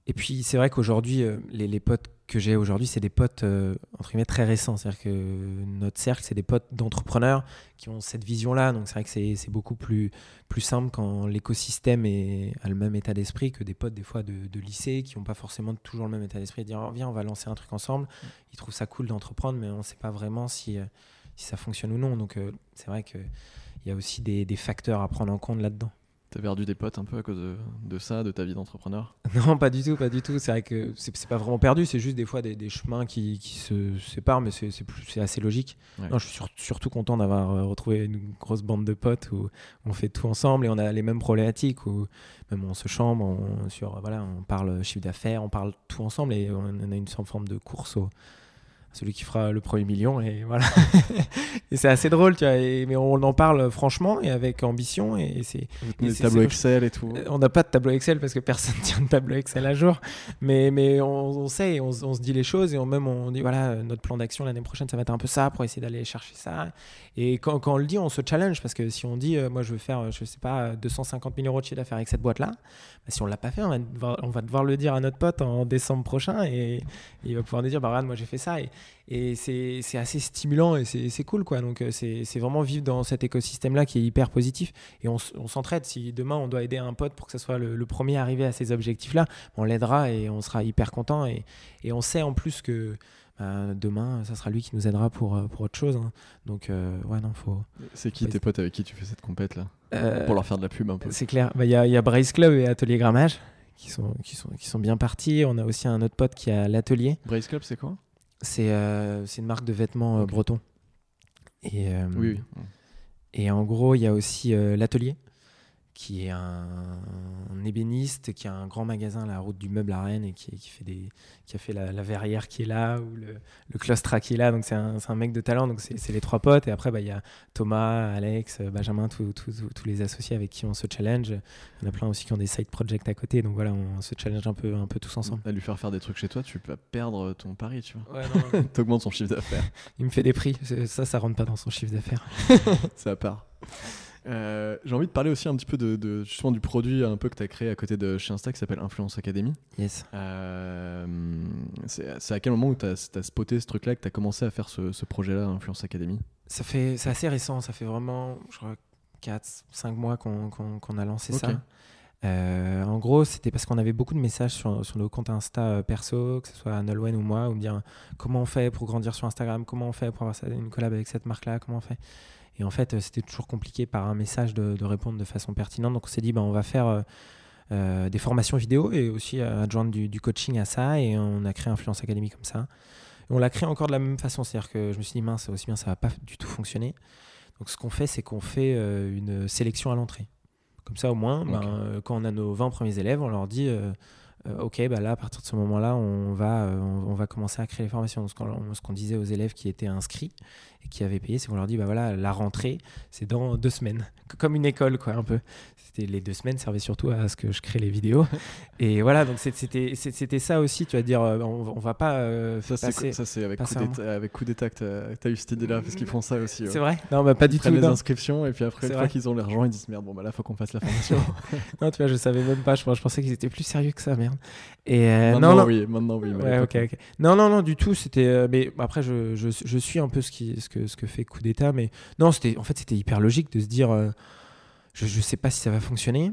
S2: Et puis c'est vrai qu'aujourd'hui, euh, les, les, potes que j'ai aujourd'hui, c'est des potes euh, entre guillemets très récents. C'est-à-dire que notre cercle, c'est des potes d'entrepreneurs qui ont cette vision-là. Donc c'est vrai que c'est beaucoup plus, plus simple quand l'écosystème a le même état d'esprit que des potes des fois de, de lycée qui n'ont pas forcément toujours le même état d'esprit. Dire oh, viens, on va lancer un truc ensemble. Mm. Ils trouvent ça cool d'entreprendre, mais on ne sait pas vraiment si, si ça fonctionne ou non. Donc c'est vrai qu'il y a aussi des, des facteurs à prendre en compte là-dedans.
S1: T'as perdu des potes un peu à cause de, ça, de ta vie d'entrepreneur
S2: Non, pas du tout, pas du tout. C'est vrai que c'est pas vraiment perdu, c'est juste des fois des, chemins qui, se séparent, mais c'est assez logique. Non, je suis surtout content d'avoir euh, retrouvé une grosse bande de potes où on fait tout ensemble et on a les mêmes problématiques, où même on se chambre, on, sur, voilà, on parle chiffre d'affaires, on parle tout ensemble et on a une forme de course au, celui qui fera le premier million et voilà. Et c'est assez drôle tu vois mais on en parle franchement et avec ambition et c'est
S1: des tableaux Excel et tout.
S2: On n'a pas de tableau Excel parce que personne tient de tableau Excel à jour. Mais mais on, sait on, se dit les choses et on même on dit voilà notre plan d'action l'année prochaine ça va être un peu ça pour essayer d'aller chercher ça. Et quand, quand, on le dit on se challenge parce que si on dit euh, moi je veux faire je sais pas 250 000 euros de chiffre d'affaires avec cette boîte là bah, si on l'a pas fait on va, devoir, on va devoir le dire à notre pote en décembre prochain et, il va pouvoir nous dire bah regarde moi j'ai fait ça. Et et c'est assez stimulant et c'est cool quoi. Donc euh, c'est vraiment vivre dans cet écosystème là qui est hyper positif. Et on, s'entraide. Si demain on doit aider un pote pour que ce soit le, premier à arriver à ces objectifs là on l'aidera et on sera hyper content. Et, et, on sait en plus que bah, demain ça sera lui qui nous aidera pour, euh, pour autre chose hein. donc euh, ouais non faut
S1: c'est qui tes potes avec qui tu fais cette compète là pour leur faire de la pub un peu.
S2: c'est clair. Bah, il y, a, y a Brace Club et Atelier Grammage qui sont, qui, sont, qui sont bien partis. On a aussi un autre pote qui a l'atelier.
S1: Brace Club c'est quoi?
S2: C'est une marque de vêtements euh, breton. Et, euh, oui, Et en gros, il y a aussi l'atelier qui est un, ébéniste, qui a un grand magasin à la route du meuble à Rennes et qui, qui fait des, qui a fait la, verrière qui est là, ou le, le claustra qui est là. Donc c'est un, un, mec de talent. Donc c'est les trois potes. Et après, bah, il y a Thomas, Alex, Benjamin, tous les associés avec qui on se challenge. Il y en a plein aussi qui ont des side projects à côté. Donc voilà, on se challenge un peu, un peu tous ensemble.
S1: À lui faire faire des trucs chez toi, tu peux perdre ton pari, tu vois. Ouais, T'augmentes son chiffre d'affaires.
S2: il me fait des prix. Ça, ça rentre pas dans son chiffre d'affaires.
S1: c'est à part. Euh, j'ai envie de parler aussi un petit peu de, justement du produit un peu que tu as créé à côté de chez Insta qui s'appelle Influence Academy.
S2: Yes.
S1: Euh, c'est à quel moment où tu as, spoté ce truc-là que tu as commencé à faire ce, projet-là, Influence Academy?
S2: Ça fait, C'est assez récent, ça fait vraiment, je crois, 4-5 mois qu'on a lancé ça. Euh, en gros, c'était parce qu'on avait beaucoup de messages sur, sur, nos comptes Insta perso, que ce soit Nolwenn ou moi, où me dire comment on fait pour grandir sur Instagram, comment on fait pour avoir une collab avec cette marque-là, comment on fait? Et en fait, c'était toujours compliqué par un message de, répondre de façon pertinente. Donc on s'est dit, bah, on va faire euh, euh, des formations vidéo et aussi adjoindre du, du, coaching à ça. Et on a créé Influence Academy comme ça. on l'a créé encore de la même façon. C'est-à-dire que je me suis dit, mince, aussi bien, ça va pas du tout fonctionner. Donc ce qu'on fait, c'est qu'on fait euh, une sélection à l'entrée. Comme ça, au moins, ben, quand on a nos 20 premiers élèves, on leur dit ok, bah là, à partir de ce moment-là, on va, on, va commencer à créer les formations. Ce qu'on disait aux élèves qui étaient inscrits, qui avaient payé, c'est qu'on leur dit, bah voilà, la rentrée, c'est dans deux semaines, comme une école, quoi, un peu. C'était les deux semaines servaient surtout à ce que je crée les vidéos. Et voilà, donc c'était c'était ça aussi, tu vas dire, euh, on, on va pas euh,
S1: ça, c'est avec, avec, coup d'état que tu as, eu cette idée-là, parce qu'ils font ça aussi.
S2: C'est vrai Non, bah, pas du
S1: tout. Les inscriptions, et puis après, une fois qu'ils ont l'argent, ils disent, merde, bon, bah là, faut qu'on fasse la formation.
S2: non, tu vois, je savais même pas, je, je pensais qu'ils étaient plus sérieux que ça, merde. Et
S1: euh, maintenant, non, non, oui, maintenant, oui.
S2: Ouais, ok, ok. Non, non, non, du tout, c'était. mais après, je, je, je, suis un peu ce, qui, ce, que, ce que fait coup d'état, mais non, c'était en fait c'était hyper logique de se dire, euh, je ne sais pas si ça va fonctionner.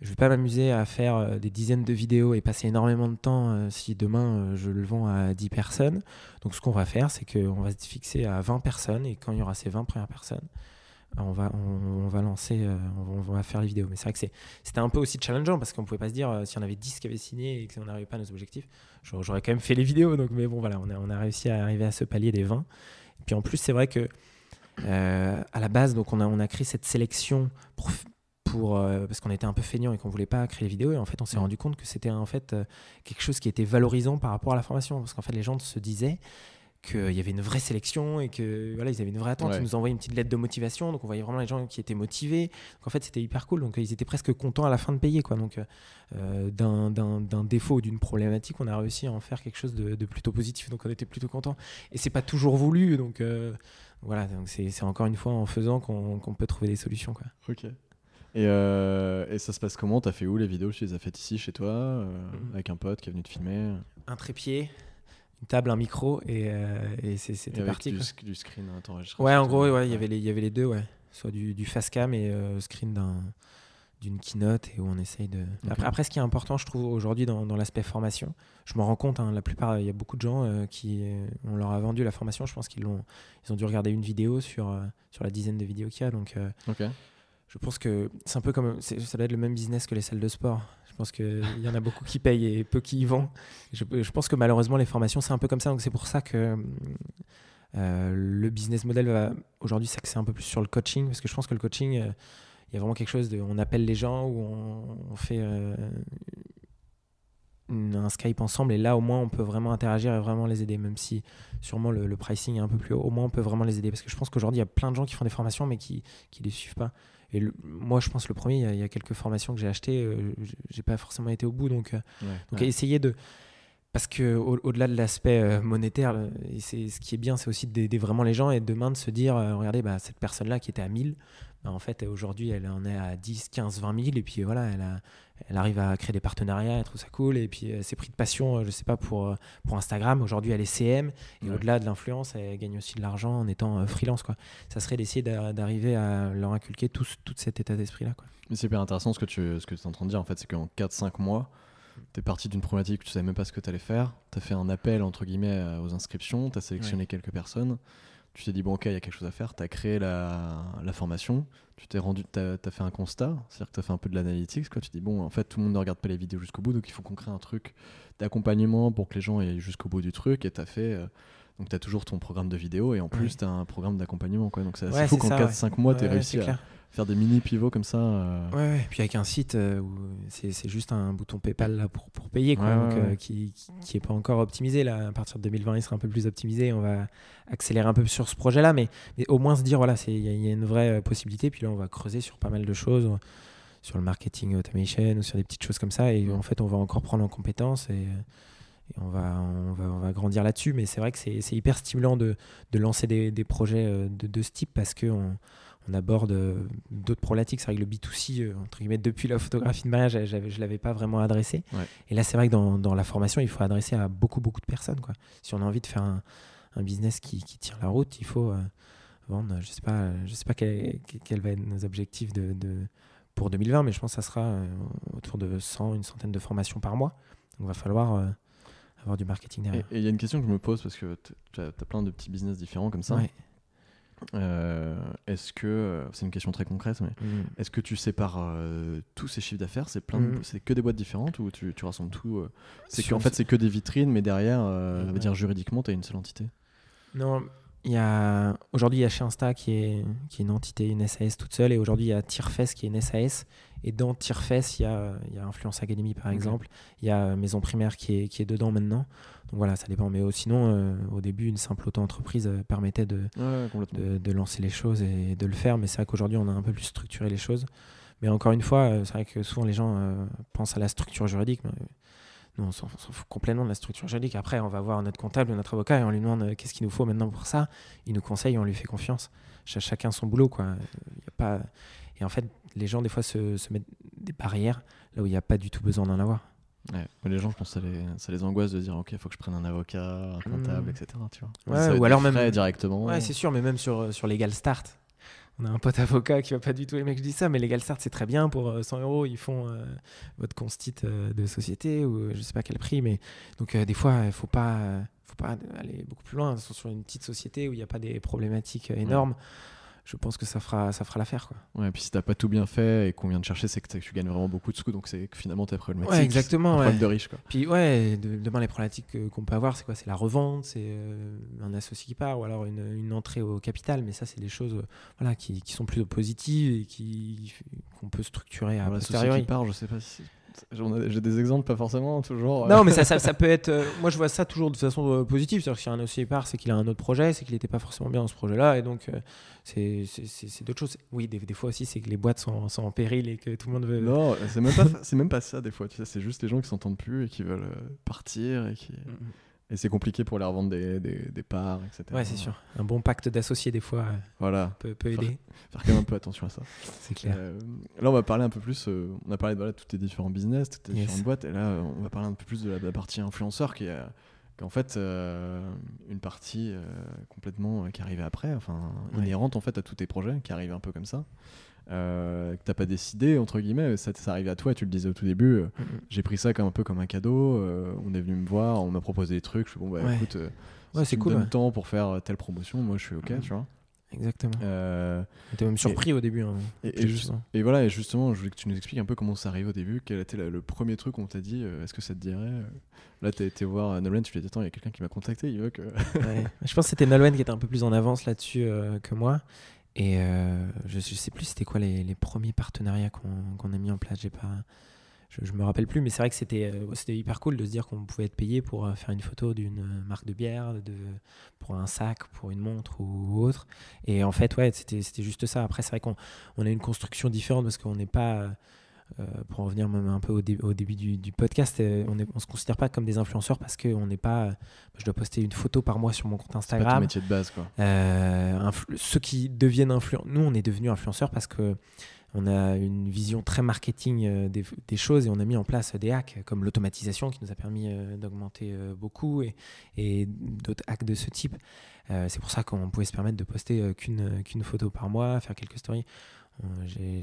S2: Je vais pas m'amuser à faire euh, des dizaines de vidéos et passer énormément de temps euh, si demain je le vends à 10 personnes. Donc ce qu'on va faire, c'est qu'on va se fixer à 20 personnes et quand il y aura ces 20 premières personnes, on va, on, va lancer, on, va faire les vidéos. Mais c'est vrai que c'était un peu aussi challengeant parce qu'on pouvait pas se dire si on avait 10 qui avaient signé et qu'on n'arrivait pas à nos objectifs, j'aurais quand même fait les vidéos. Donc, mais bon, voilà, on a, on a réussi à arriver à ce palier des 20. Et puis en plus, c'est vrai que euh, à la base, donc on a, on a créé cette sélection pour, pour euh, parce qu'on était un peu feignant et qu'on voulait pas créer les vidéos. Et en fait, on s'est mm. rendu compte que c'était en fait euh, quelque chose qui était valorisant par rapport à la formation, parce qu'en fait, les gens se disaient qu'il y avait une vraie sélection et que voilà ils avaient une vraie attente. Ils nous envoyaient une petite lettre de motivation. Donc on voyait vraiment les gens qui étaient motivés. Donc en fait c'était hyper cool. Donc ils étaient presque contents à la fin de payer quoi. Donc d'un défaut ou d'une problématique on a réussi à en faire quelque chose de, de, plutôt positif. Donc on était plutôt content et c'est pas toujours voulu. Donc voilà, donc c'est encore une fois en faisant qu'on peut trouver des solutions. Quoi.
S1: Ok. Et, et, ça se passe comment? T'as fait où les vidéos? Tu les as faites ici chez toi? Mm-hmm. Avec un pote qui est venu te filmer?
S2: Un trépied, une table, un micro et, et c'était parti.
S1: Du, du screen, hein,
S2: Ouais, en gros, ouais, il y avait les, il y avait les deux, ouais. Soit du, du fast cam et screen d'un d'une keynote et où on essaye de. Après, ce qui est important, je trouve, aujourd'hui dans, dans l'aspect formation, je me rends compte, hein, la plupart, il y a beaucoup de gens euh, qui. Euh, on leur a vendu la formation, je pense qu'ils ont, ils ont dû regarder une vidéo sur, euh, sur la dizaine de vidéos qu'il y a. Donc, je pense que c'est un peu comme. Ça doit être le même business que les salles de sport. Je pense qu'il y en a beaucoup qui payent et peu qui y vont. Je, pense que malheureusement, les formations, c'est un peu comme ça. Donc, c'est pour ça que. le business model aujourd'hui s'axer un peu plus sur le coaching parce que je pense que le coaching il y a vraiment quelque chose de. On appelle les gens ou on, fait euh, un Skype ensemble et là, au moins, on peut vraiment interagir et vraiment les aider, même si sûrement le, pricing est un peu plus haut. Au moins, on peut vraiment les aider parce que je pense qu'aujourd'hui, il y a plein de gens qui font des formations mais qui ne les suivent pas. Et moi, je pense le premier, il y, a, quelques formations que j'ai achetées, euh, j'ai pas forcément été au bout. Donc, euh, donc essayer de. Parce que au-delà de l'aspect monétaire, c'est ce qui est bien, c'est aussi d'aider vraiment les gens et demain de se dire, regardez, bah, cette personne-là qui était à 1000, bah, en fait, aujourd'hui, elle en est à 10, 15, 20 000. Et puis voilà, elle, a, elle arrive à créer des partenariats, elle trouve ça cool. Et puis, elle s'est pris de passion, euh, je sais pas, pour, euh, pour Instagram. Aujourd'hui, elle est CM. Et au-delà de l'influence, elle gagne aussi de l'argent en étant euh, freelance. Quoi. Ça serait d'essayer d'arriver à leur inculquer tout, tout cet état d'esprit-là.
S1: Mais c'est hyper intéressant ce que tu, ce que es en train de dire. En fait, c'est qu'en 4-5 mois, tu es parti d'une problématique, tu savais même pas ce que tu allais faire. Tu as fait un appel, entre guillemets, aux inscriptions. Tu as sélectionné quelques personnes tu t'es dit, bon, ok, il y a quelque chose à faire, tu as créé la, la, formation, tu t'es rendu, tu as, fait un constat, c'est-à-dire que tu as fait un peu de l'analytics, quoi. Tu dis, bon, en fait, tout le monde ne regarde pas les vidéos jusqu'au bout, donc il faut qu'on crée un truc d'accompagnement pour que les gens aillent jusqu'au bout du truc, et tu as fait. Euh, donc, tu as toujours ton programme de vidéo, et en plus, tu as un programme d'accompagnement, quoi. Donc, c'est assez fou qu'en 4-5 mois, tu aies réussi à faire des mini pivots comme ça. Euh.
S2: Ouais, ouais, puis avec un site euh, où c'est juste un bouton PayPal là, pour, pour payer, quoi, donc, euh, qui n'est pas encore optimisé. Là. À partir de 2020, il sera un peu plus optimisé. On va accélérer un peu sur ce projet-là, mais, mais, au moins se dire, voilà, il y, a une vraie possibilité. Puis là, on va creuser sur pas mal de choses, sur le marketing automation ou sur des petites choses comme ça. Et en fait, on va encore prendre en compétences et. on va, on va, on va grandir là-dessus, mais c'est vrai que c'est hyper stimulant de, de lancer des, des projets de, de, ce type parce qu'on on aborde euh, d'autres problématiques. C'est vrai que le B2C, euh, entre guillemets, depuis la photographie de mariage, je ne l'avais pas vraiment adressé. Et là, c'est vrai que dans, la formation, il faut adresser à beaucoup, beaucoup de personnes. Quoi. Si on a envie de faire un, business qui, tire la route, il faut euh, vendre, je ne sais pas, je sais pas quels quel va être nos objectifs de, pour 2020, mais je pense que ça sera autour de 100, une centaine de formations par mois. Donc, il va falloir avoir du marketing derrière.
S1: Et il y a une question que je me pose parce que tu as, plein de petits business différents comme ça. Euh, est-ce que euh, c'est une question très concrète, mais mm. est-ce que tu sépares euh, tous ces chiffres d'affaires? C'est plein, mm. c'est que des boîtes différentes ou tu, tu rassembles tout C'est qu'en fait c'est que des vitrines, mais derrière, veut dire juridiquement, tu as une seule entité?
S2: Non, il y a aujourd'hui il y a chez Insta qui est qui est une entité, une SAS toute seule, et aujourd'hui il y a Tirefest qui est une SAS. Et dans Tirefest, il y a, il y a Influence Academy par exemple, il y a Maison Primaire qui est, qui est dedans maintenant. Donc voilà, ça dépend. Mais sinon, euh, au début, une simple auto-entreprise euh, permettait de, de, lancer les choses et de le faire. Mais c'est vrai qu'aujourd'hui, on a un peu plus structuré les choses. Mais encore une fois, euh, c'est vrai que souvent les gens pensent à la structure juridique. Mais nous, on s'en fout complètement de la structure juridique. Après, on va voir notre comptable, notre avocat, et on lui demande qu'est-ce qu'il nous faut maintenant pour ça? Il nous conseille, on lui fait confiance. chacun son boulot, quoi. Y a pas... Et en fait, les gens, des fois, se, se mettent des barrières là où il n'y a pas du tout besoin d'en avoir.
S1: Ouais. Les gens, je pense que ça les, ça les angoisse de dire Ok, il faut que je prenne un avocat, un comptable, mmh. etc. Tu
S2: vois. ou alors même.
S1: directement.
S2: Ouais, c'est sûr, mais même sur, sur Legal Start. On a un pote avocat qui va pas du tout aimer que je dise ça, mais Legal Start, c'est très bien. Pour 100 euh, euros, ils font euh, votre constit euh, de société ou je sais pas quel prix. Mais donc, des fois, il faut pas, faut pas aller beaucoup plus loin. Sur une petite société où il n'y a pas des problématiques énormes je pense que ça fera, ça fera l'affaire. Quoi.
S1: Ouais, et puis si t'as pas tout bien fait et qu'on vient de chercher, c'est que tu gagnes vraiment beaucoup de sous, donc c'est que finalement t'es problématique.
S2: Ouais, exactement.
S1: Un de riche. Quoi.
S2: Puis ouais, demain les problématiques qu'on peut avoir, c'est quoi? C'est la revente, c'est euh, un associé qui part, ou alors une, une, entrée au capital, mais ça c'est des choses euh, voilà, qui, qui, sont plutôt positives et qui qu'on peut structurer à
S1: posteriori. qui part, je sais pas si j'ai des exemples, pas forcément, toujours.
S2: Non, mais ça, ça, peut être. Euh, moi, je vois ça toujours de façon euh, positive. C'est-à-dire que si un associé part, c'est qu'il a un autre projet, c'est qu'il n'était pas forcément bien dans ce projet-là. Et donc, euh, c'est d'autres choses. Oui, des, des fois aussi, c'est que les boîtes sont, sont, en péril et que tout le monde veut.
S1: Non, c'est même, pas, même pas ça, des fois. Tu sais, c'est juste les gens qui s'entendent plus et qui veulent partir et qui. Et c'est compliqué pour les revendre des, des, parts, etc.
S2: Ouais, c'est sûr. Un bon pacte d'associés, des fois,
S1: voilà.
S2: peut, peut aider.
S1: Faire, quand même un peu attention à ça.
S2: c'est clair.
S1: là, on va parler un peu plus. on a parlé de voilà, tous tes différents business, toutes tes différentes boîtes. Et là, on va parler un peu plus de la, partie influenceur qui est en fait une partie complètement qui arrivait après, enfin inhérente en fait à tous tes projets, qui arrive un peu comme ça euh, que t'as pas décidé entre guillemets ça, ça arrive à toi tu le disais au tout début euh, mm, j'ai pris ça comme un peu comme un cadeau euh, on est venu me voir on m'a proposé des trucs je suis bon bah écoute euh,
S2: ouais, c'est cool
S1: me temps pour faire telle promotion moi je suis ok mm. tu vois.
S2: Exactement. T'es même surpris au début hein,
S1: et, et, voilà et justement je voulais que tu nous expliques un peu comment ça arrive au début quel était le premier truc qu'on t'a dit est-ce que ça te dirait là t'as été voir Nolan tu lui as dit attends il y a quelqu'un qui m'a contacté il veut que
S2: je pense que c'était Nolan qui était un peu plus en avance là-dessus que moi et euh, je, ne sais plus c'était quoi les, les, premiers partenariats qu'on a mis en place. Pas, je, je, me rappelle plus, mais c'est vrai que c'était euh, c'était hyper cool de se dire qu'on pouvait être payé pour euh, faire une photo d'une marque de bière, de, pour un sac, pour une montre ou autre. Et en fait, ouais, c'était juste ça. Après, c'est vrai qu'on on a une construction différente parce qu'on n'est pas euh, pour revenir même un peu au, au début du, podcast, euh, on ne on se considère pas comme des influenceurs parce qu'on n'est pas. Je dois poster une photo par mois sur mon compte Instagram. C'est
S1: pas métier de base, quoi.
S2: Euh, ceux qui deviennent influenceurs, nous, on est devenus influenceurs parce que on a une vision très marketing des, choses et on a mis en place des hacks comme l'automatisation qui nous a permis d'augmenter beaucoup et, d'autres hacks de ce type. c'est pour ça qu'on pouvait se permettre de poster qu'une photo par mois, faire quelques stories. Euh,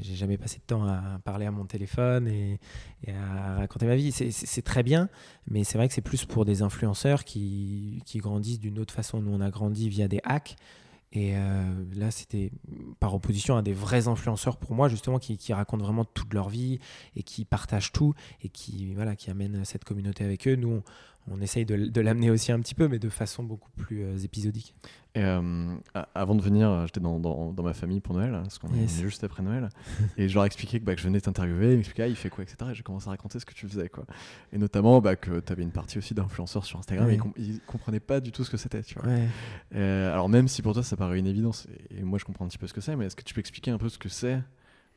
S2: j'ai jamais passé de temps à parler à mon téléphone et, à raconter ma vie. C'est très bien, mais c'est vrai que c'est plus pour des influenceurs qui, qui grandissent d'une autre façon. Nous, on a grandi via des hacks. Et euh, là, c'était par opposition à des vrais influenceurs pour moi, justement, qui, racontent vraiment toute leur vie et qui partagent tout et qui, voilà, qui amènent cette communauté avec eux. Nous, on essaye de, l'amener aussi un petit peu, mais de façon beaucoup plus euh, épisodique.
S1: Et, euh, avant de venir, euh, j'étais dans, dans, ma famille pour Noël, parce qu'on est juste après Noël, et je leur expliquais que, bah, que je venais t'interviewer, ils m'expliquaient, ah, il fait quoi, etc. Et j'ai commencé à raconter ce que tu faisais, quoi. Et notamment bah, que tu avais une partie aussi d'influenceurs sur Instagram, et ils, comprenaient pas du tout ce que c'était, tu vois. alors même si pour toi ça paraît une évidence, et, moi je comprends un petit peu ce que c'est, mais est-ce que tu peux expliquer un peu ce que c'est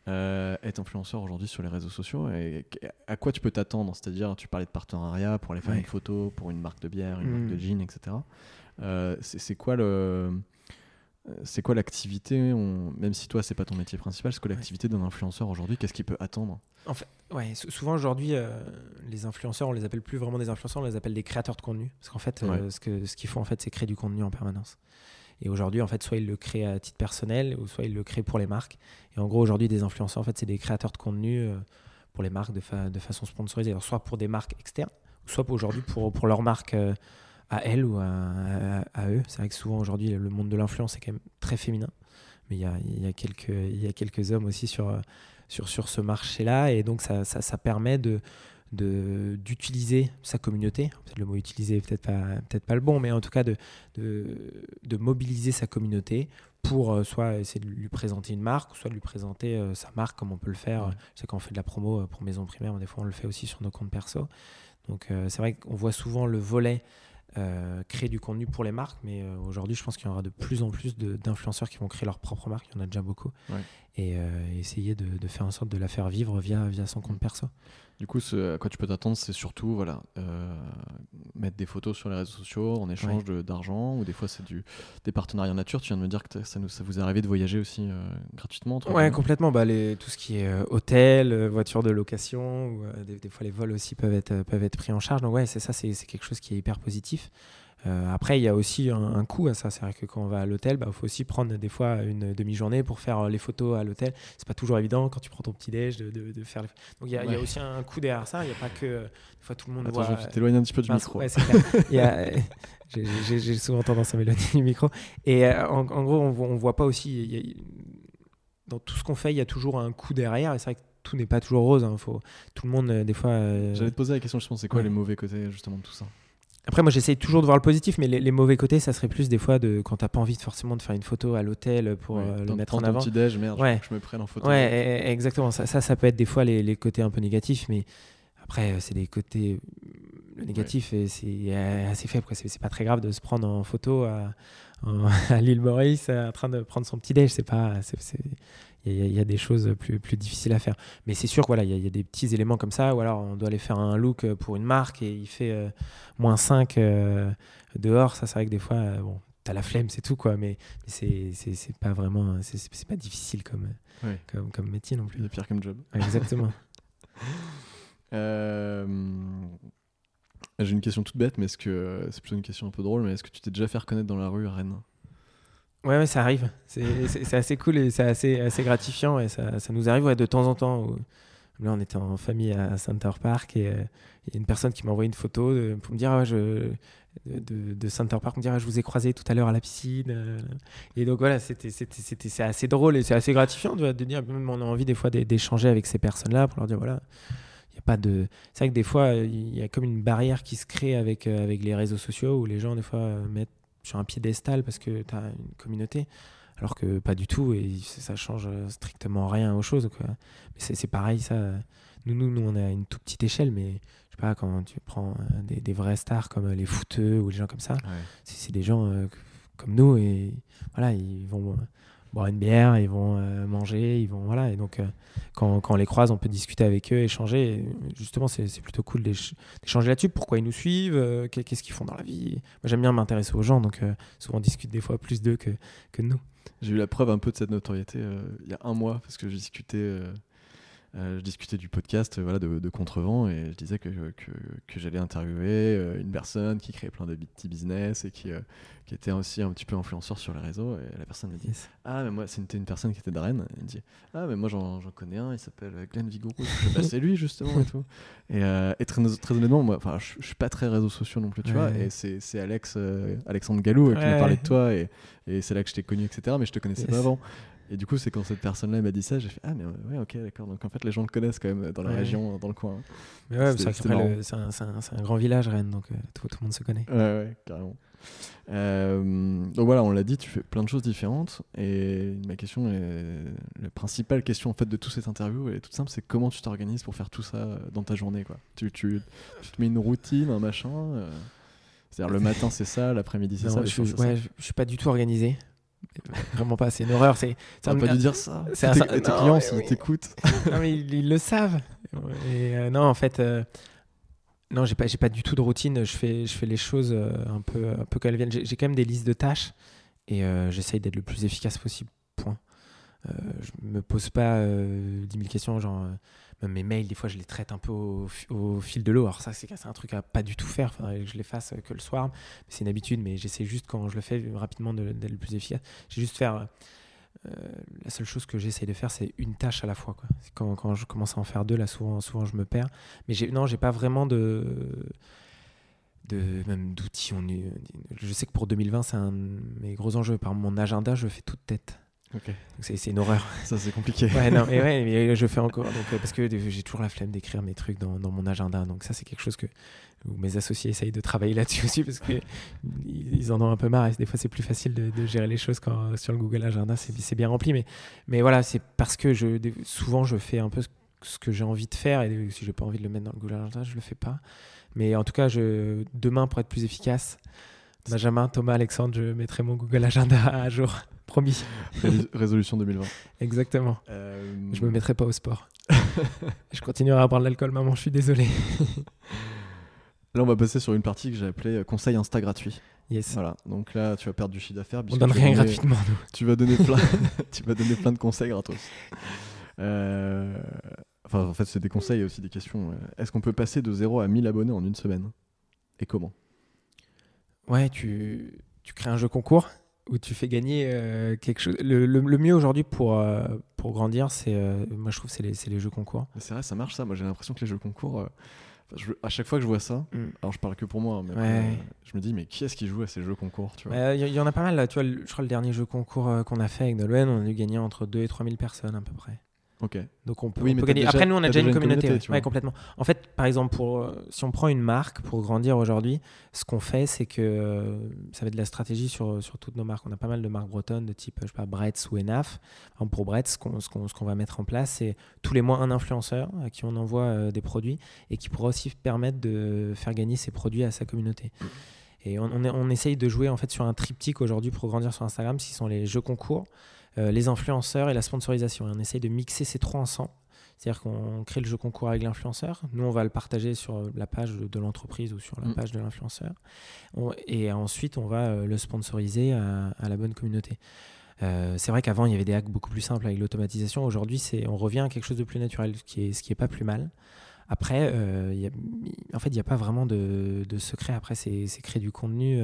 S1: euh, être influenceur aujourd'hui sur les réseaux sociaux et à quoi tu peux t'attendre? C'est-à-dire, tu parlais de partenariat pour aller faire une photo pour une marque de bière, une marque de mm. jean, etc. Euh, c'est quoi le euh, c'est quoi l'activité? Même si toi, c'est pas ton métier principal, c'est quoi l'activité d'un influenceur aujourd'hui? Qu'est-ce qu'il peut attendre?
S2: En fait, ouais, souvent aujourd'hui, les influenceurs, on les appelle plus vraiment des influenceurs, on les appelle des créateurs de contenu. Parce qu'en fait, ce qu'ils ce qu'ils font, en fait, c'est créer du contenu en permanence. Et aujourd'hui, en fait, soit ils le créent à titre personnel, ou soit ils le créent pour les marques. Et en gros, aujourd'hui, des influenceurs, en fait, c'est des créateurs de contenu euh, pour les marques de, façon sponsorisée. Alors, soit pour des marques externes, soit aujourd'hui pour, leur marque euh, à elles ou à, eux. C'est vrai que souvent, aujourd'hui, le monde de l'influence est quand même très féminin. Mais il y a, quelques, hommes aussi sur, ce marché-là. Et donc, ça permet de d'utiliser sa communauté. Le mot utiliser peut-être pas, peut-être pas le bon, mais en tout cas de, de, mobiliser sa communauté pour euh, soit essayer de lui présenter une marque, soit de lui présenter euh, sa marque comme on peut le faire. C'est quand on fait de la promo euh, pour maison primaire, des fois on le fait aussi sur nos comptes perso. Donc c'est vrai qu'on voit souvent le volet créer du contenu pour les marques, mais aujourd'hui, je pense qu'il y aura de plus en plus d'influenceurs qui vont créer leur propre marque. Il y en a déjà beaucoup. Et essayer de, de, faire en sorte de la faire vivre via, via son compte perso.
S1: Du coup, ce à quoi tu peux t'attendre, c'est surtout voilà, euh, mettre des photos sur les réseaux sociaux en échange d'argent, ou des fois c'est des partenariats nature. Tu viens de me dire que ça, nous, ça vous est arrivé de voyager aussi euh, gratuitement
S2: Ouais, complètement. Bah, les, tout ce qui est euh, hôtel, voiture de location, ou, des, des, fois les vols aussi peuvent être, peuvent être pris en charge. Donc ouais, c'est ça, c'est quelque chose qui est hyper positif. Euh, après, il y a aussi un, coût à ça. C'est vrai que quand on va à l'hôtel, il bah, faut aussi prendre des fois une demi-journée pour faire les photos à l'hôtel. C'est pas toujours évident quand tu prends ton petit déj de, de, faire. Les... Donc il y, a aussi un coût derrière ça. Il n'y a pas que des fois tout le monde.
S1: Attends, voit... je t'éloigner un petit peu du micro.
S2: Ouais, J'ai souvent tendance à m'éloigner du micro. Et euh, en, gros, on, ne voit pas aussi. dans tout ce qu'on fait, il y a toujours un coût derrière. Et c'est vrai que tout n'est pas toujours rose. Hein. Faut, tout le monde, euh, des fois.
S1: J'allais te poser la question, je pense, c'est quoi les mauvais côtés justement de tout ça?
S2: Après, moi, j'essaye toujours de voir le positif, mais les, mauvais côtés, ça serait plus des fois de quand t'as pas envie de, forcément de faire une photo à l'hôtel pour euh, le mettre en avant.
S1: petit déj, merde, ouais. je me prenne en photo.
S2: Ouais, e, e, exactement. Ça, ça, ça, peut être des fois les, les côtés un peu négatifs, mais après, euh, c'est des côtés. Le négatif, c'est assez faible. C'est pas très grave de se prendre en photo à, à l'île Maurice en train de prendre son petit déj. C'est pas. Il y, a des choses plus, plus difficiles à faire. Mais c'est sûr qu'il voilà, y, y, a des petits éléments comme ça, ou alors on doit aller faire un look pour une marque et il fait euh, moins 5 euh, dehors. Ça, c'est vrai que des fois, euh, bon, t'as la flemme, c'est tout, quoi. Mais, mais c'est pas vraiment. C'est pas difficile comme, comme, comme, métier non plus.
S1: C'est pire comme job.
S2: exactement.
S1: J'ai une question toute bête, mais est-ce que c'est plutôt une question un peu drôle, mais est-ce que tu t'es déjà fait reconnaître dans la rue à Rennes?
S2: Ouais, ouais, ça arrive. C'est assez cool et c'est assez, assez gratifiant. Et ça, nous arrive de temps en temps. Là, on était en famille à Center Park et euh, il y a une personne qui m'a envoyé une photo pour me dire ah, je, de, de, Center Park, me dire ah, je vous ai croisé tout à l'heure à la piscine. Euh. Et donc voilà, c'était assez drôle et c'est assez gratifiant de, de dire même on a envie des fois d'échanger avec ces personnes-là pour leur dire voilà il y a pas de c'est vrai que des fois il y a comme une barrière qui se crée avec euh, avec les réseaux sociaux où les gens des fois mettent sur un piédestal parce que tu as une communauté alors que pas du tout et ça change strictement rien aux choses quoi. mais c'est pareil ça nous, nous nous on est à une toute petite échelle mais je sais pas quand tu prends euh, des, des vrais stars comme les footeux ou les gens comme ça c'est des gens euh, comme nous et voilà ils vont boire une bière, ils vont euh, manger, ils vont voilà. Et donc euh, quand, quand, on les croise, on peut discuter avec eux, échanger. justement, c'est plutôt cool d'échanger là-dessus. Pourquoi ils nous suivent euh, Qu'est-ce qu'ils font dans la vie? Moi, j'aime bien m'intéresser aux gens, donc souvent on discute des fois plus d'eux que, que de nous.
S1: J'ai eu la preuve un peu de cette notoriété il y a un mois parce que j'ai discuté euh, je discutais du podcast voilà, de, Contrevent et je disais que, que, que j'allais interviewer euh, une personne qui créait plein de petits business et qui, euh, qui était aussi un petit peu influenceur sur les réseaux. Et la personne me dit Ah, mais moi, c'était une personne qui était de Rennes. Elle me dit Ah, mais moi, j'en connais un, il s'appelle Glenn Vigouroux. bah, c'est lui, justement, et tout. Et, et très, très, honnêtement, moi, je, je suis pas très réseaux sociaux non plus, tu vois. Et c'est Alex, Alexandre Gallou qui m'a parlé de toi et, et c'est là que je t'ai connu, etc. Mais je te connaissais pas avant. Et du coup, c'est quand cette personne-là m'a dit ça, j'ai fait Ah, mais ouais, ok, d'accord. Donc en fait, les gens le connaissent quand même dans la région, dans le coin.
S2: Mais ouais, c'est un, un, grand village, Rennes, donc euh, tout, tout, le monde se connaît.
S1: Ouais, ouais, carrément. Euh, donc voilà, on l'a dit, tu fais plein de choses différentes. Et ma question, est, la principale question en fait de toute cette interview, elle est toute simple c'est comment tu t'organises pour faire tout ça dans ta journée quoi. Tu, tu, tu te mets une routine, un machin euh, C'est-à-dire le matin c'est ça, l'après-midi c'est ça.
S2: Je, ouais, je suis pas du tout organisé. Vraiment pas, c'est une horreur. C'est,
S1: ça pas dû dire ça. C'est tes, clients, s'ils t'écoutent.
S2: non, mais ils, le savent. Et, euh, non, en fait, euh, non, j'ai pas, j'ai pas du tout de routine. Je fais, je fais les choses euh, un peu, un peu comme elles viennent. J'ai, quand même des listes de tâches et j'essaye d'être le plus efficace possible. Point. je me pose pas 10 000 questions, genre mes mails, des fois, je les traite un peu au, fil de l'eau. Alors ça, c'est un truc à pas du tout faire. Faudrait que je les fasse que le soir. C'est une habitude, mais j'essaie juste quand je le fais rapidement d'être le plus efficace. J'ai juste faire. Euh, la seule chose que j'essaie de faire, c'est une tâche à la fois. Quoi. Quand, quand, je commence à en faire deux, là, souvent, souvent je me perds. Mais non, j'ai pas vraiment de de même d'outils. Je sais que pour 2020, c'est un de mes gros enjeux. Par mon agenda, je fais toute tête. C'est une horreur.
S1: Ça, c'est compliqué.
S2: ouais, non, mais ouais, mais je fais encore. Donc, euh, parce que j'ai toujours la flemme d'écrire mes trucs dans, dans, mon agenda. Donc, ça, c'est quelque chose que mes associés essayent de travailler là-dessus aussi parce qu'ils ils en ont un peu marre. Et des fois, c'est plus facile de, gérer les choses quand sur le Google Agenda, c'est bien rempli. Mais, mais voilà, c'est parce que je, souvent, je fais un peu ce que j'ai envie de faire. Et si j'ai pas envie de le mettre dans le Google Agenda, je le fais pas. Mais en tout cas, je, demain, pour être plus efficace, Benjamin, Thomas, Alexandre, je mettrai mon Google Agenda à jour. Promis.
S1: Résolution 2020.
S2: Exactement. Euh... Je me mettrai pas au sport. je continuerai à boire de l'alcool, maman, je suis désolé.
S1: là, on va passer sur une partie que j'ai appelée euh, conseil Insta gratuit.
S2: Yes.
S1: Voilà. Donc là, tu vas perdre du chiffre d'affaires.
S2: On donne rien gratuitement, nous.
S1: Tu vas donner plein, tu vas donner plein de conseils gratos. Euh... Enfin, en fait, c'est des conseils et aussi des questions. Est-ce qu'on peut passer de 0 à 1000 abonnés en une semaine? Et comment?
S2: Ouais, tu, tu crées un jeu concours? Où tu fais gagner euh, quelque chose. Le, le, mieux aujourd'hui pour, euh, pour grandir, c'est, euh, moi je trouve, c'est les, les, jeux concours.
S1: C'est vrai, ça marche ça. Moi j'ai l'impression que les jeux concours, je, à chaque fois que je vois ça, mm. alors je parle que pour moi, hein, mais je me dis, mais qui est-ce qui joue à ces jeux concours
S2: Il y, y, en a pas mal là. Tu vois, je crois le dernier jeu concours qu'on a fait avec Nolwenn, on a dû gagner entre 2 et 3 000 personnes à peu près. Donc on peut, gagner. Après, nous, on a déjà, une communauté. complètement. En fait, par exemple, pour, euh, si on prend une marque pour grandir aujourd'hui, ce qu'on fait, c'est que euh, ça va être de la stratégie sur, sur toutes nos marques. On a pas mal de marques bretonnes de type, je sais pas, Bretz ou Enaf. pour Bretz, ce qu'on qu'on va mettre en place, c'est tous les mois un influenceur à qui on envoie euh, des produits et qui pourra aussi permettre de faire gagner ces produits à sa communauté. Mmh. Et on, on, on, essaye de jouer en fait sur un triptyque aujourd'hui pour grandir sur Instagram, ce sont les jeux concours, euh, les influenceurs et la sponsorisation. Et on essaye de mixer ces trois ensemble. C'est-à-dire qu'on crée le jeu concours avec l'influenceur. Nous, on va le partager sur la page de l'entreprise ou sur la mm. page de l'influenceur. Et ensuite, on va euh, le sponsoriser à, la bonne communauté. Euh, c'est vrai qu'avant, il y avait des hacks beaucoup plus simples avec l'automatisation. Aujourd'hui, on revient à quelque chose de plus naturel, ce qui est, ce qui est pas plus mal. Après, en fait, il n'y a pas vraiment de, secret. Après, c'est créer du contenu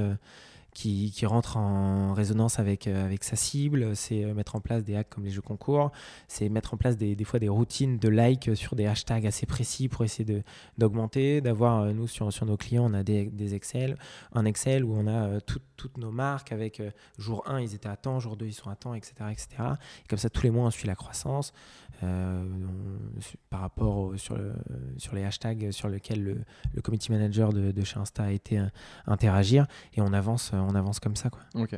S2: qui, rentre en résonance avec, euh, avec sa cible, c'est euh, mettre en place des hacks comme les jeux concours, c'est mettre en place des, des, fois des routines de like sur des hashtags assez précis pour essayer d'augmenter, d'avoir, euh, nous sur, sur nos clients, on a des, des Excel, un Excel où on a toutes nos marques avec jour 1 ils étaient à temps, jour 2 ils sont à temps, etc. etc. Et comme ça tous les mois on suit la croissance. Euh, par rapport sur, le, sur les hashtags sur lesquels le, le community manager de, de, chez Insta a été euh, interagir et on avance, on avance comme ça. Quoi.
S1: Ok.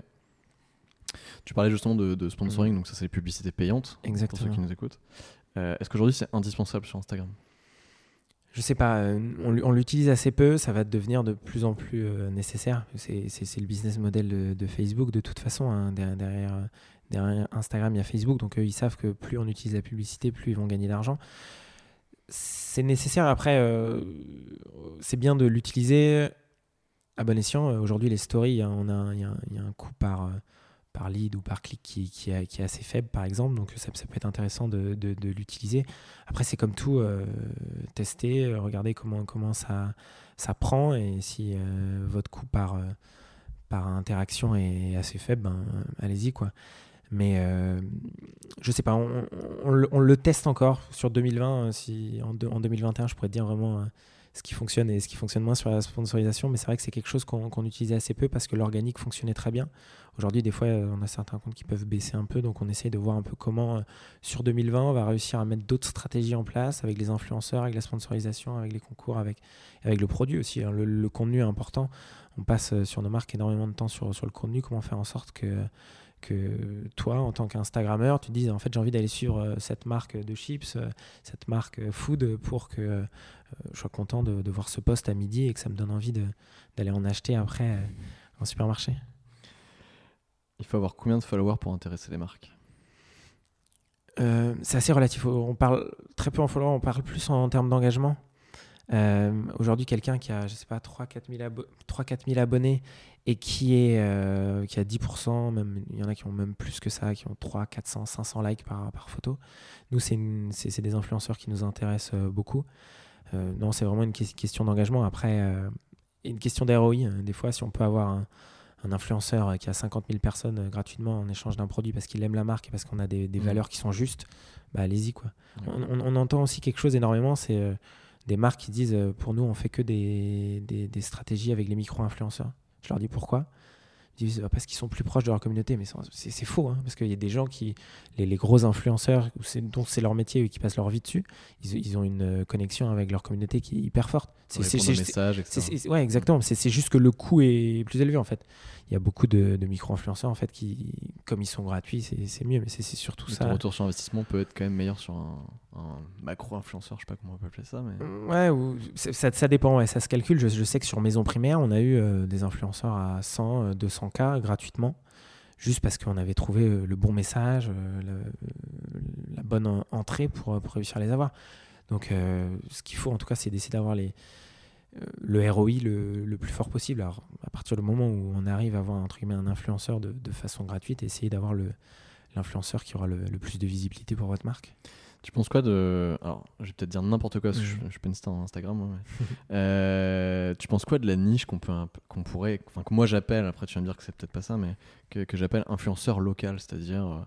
S1: Tu parlais justement de, sponsoring, mm. donc ça c'est les publicités payantes Exactement. pour ceux qui nous écoutent. Euh, est-ce qu'aujourd'hui c'est indispensable sur Instagram?
S2: Je sais pas, on, l'utilise assez peu, ça va devenir de plus en plus nécessaire. C'est le business model de, Facebook de toute façon, hein, derrière, derrière Instagram, il y a Facebook, donc ils savent que plus on utilise la publicité, plus ils vont gagner d'argent. C'est nécessaire, après, euh, c'est bien de l'utiliser à bon escient. Aujourd'hui, les stories, il y, a, un coût par, euh, par lead ou par clic qui, qui, est, assez faible, par exemple, donc ça, peut être intéressant de, l'utiliser. Après, c'est comme tout, euh, tester, regarder comment, comment ça, ça prend, et si votre coût par par interaction est assez faible, ben, allez-y quoi. Mais euh, je sais pas, on, le teste encore sur 2020. Euh, si en, en, 2021, je pourrais te dire vraiment euh, ce qui fonctionne et ce qui fonctionne moins sur la sponsorisation. Mais c'est vrai que c'est quelque chose qu'on utilisait assez peu parce que l'organique fonctionnait très bien. Aujourd'hui, des fois, on a certains comptes qui peuvent baisser un peu. Donc, on essaye de voir un peu comment, sur 2020, on va réussir à mettre d'autres stratégies en place avec les influenceurs, avec la sponsorisation, avec les concours, avec, avec le produit aussi. Hein. Le, le, contenu est important. On passe sur nos marques énormément de temps sur, sur le contenu. Comment faire en sorte que que toi, en tant qu'Instagrammeur, tu te dises en fait j'ai envie d'aller suivre euh, cette marque de chips, euh, cette marque euh, food pour que je sois content de, voir ce poste à midi et que ça me donne envie d'aller en acheter après en supermarché.
S1: Il faut avoir combien de followers pour intéresser les marques?
S2: C'est assez relatif. On parle très peu en followers, on parle plus en, termes d'engagement. Aujourd'hui, quelqu'un qui a, je sais pas, 3-4 000, abonnés et qui, est, euh, qui a 10%, même, il y en a qui ont même plus que ça, qui ont 3, 400, 500 likes par, par photo. Nous, c'est des influenceurs qui nous intéressent euh, beaucoup. Euh, non, c'est vraiment une question d'engagement. Après, une question d'ROI. Des fois, si on peut avoir un, un, influenceur qui a 50 000 personnes gratuitement en échange d'un produit parce qu'il aime la marque et parce qu'on a des, des mmh. valeurs qui sont justes, bah, allez-y. quoi. On, on, entend aussi quelque chose énormément, c'est des marques qui disent pour nous, on fait que des, des, des stratégies avec les micro-influenceurs. Je leur dis pourquoi. Ils disent parce qu'ils sont plus proches de leur communauté, mais c'est faux, hein, parce qu'il y a des gens qui, les, les gros influenceurs, dont c'est leur métier et qui passent leur vie dessus, ils, ils, ont une connexion avec leur communauté qui est hyper forte.
S1: C'est messages,
S2: Ouais, exactement. C'est juste que le coût est plus élevé en fait il y a beaucoup de, micro-influenceurs en fait qui, comme ils sont gratuits, c'est mieux, mais c'est surtout ça.
S1: Le retour sur investissement peut être quand même meilleur sur un, macro-influenceur, je sais pas comment on peut appeler ça. Mais...
S2: Mm, ouais, ou, ça, dépend, ça se calcule. Je, sais que sur Maison Primaire, on a eu euh, des influenceurs à 100, 200K euh, gratuitement, juste parce qu'on avait trouvé euh, le bon message, la bonne entrée pour, réussir à les avoir. Donc, ce qu'il faut en tout cas, c'est d'essayer d'avoir le ROI le, plus fort possible. Alors, à partir du moment où on arrive à avoir un influenceur de, façon gratuite, essayer d'avoir l'influenceur qui aura le, plus de visibilité pour votre marque.
S1: Tu penses quoi de. Alors, je vais peut-être dire n'importe quoi, parce que je, je suis pas une star Instagram. Euh, tu penses quoi de la niche qu'on peut qu'on pourrait. Enfin, que moi j'appelle, après tu vas me dire que c'est peut-être pas ça, mais que, que j'appelle influenceur local, c'est-à-dire. Euh,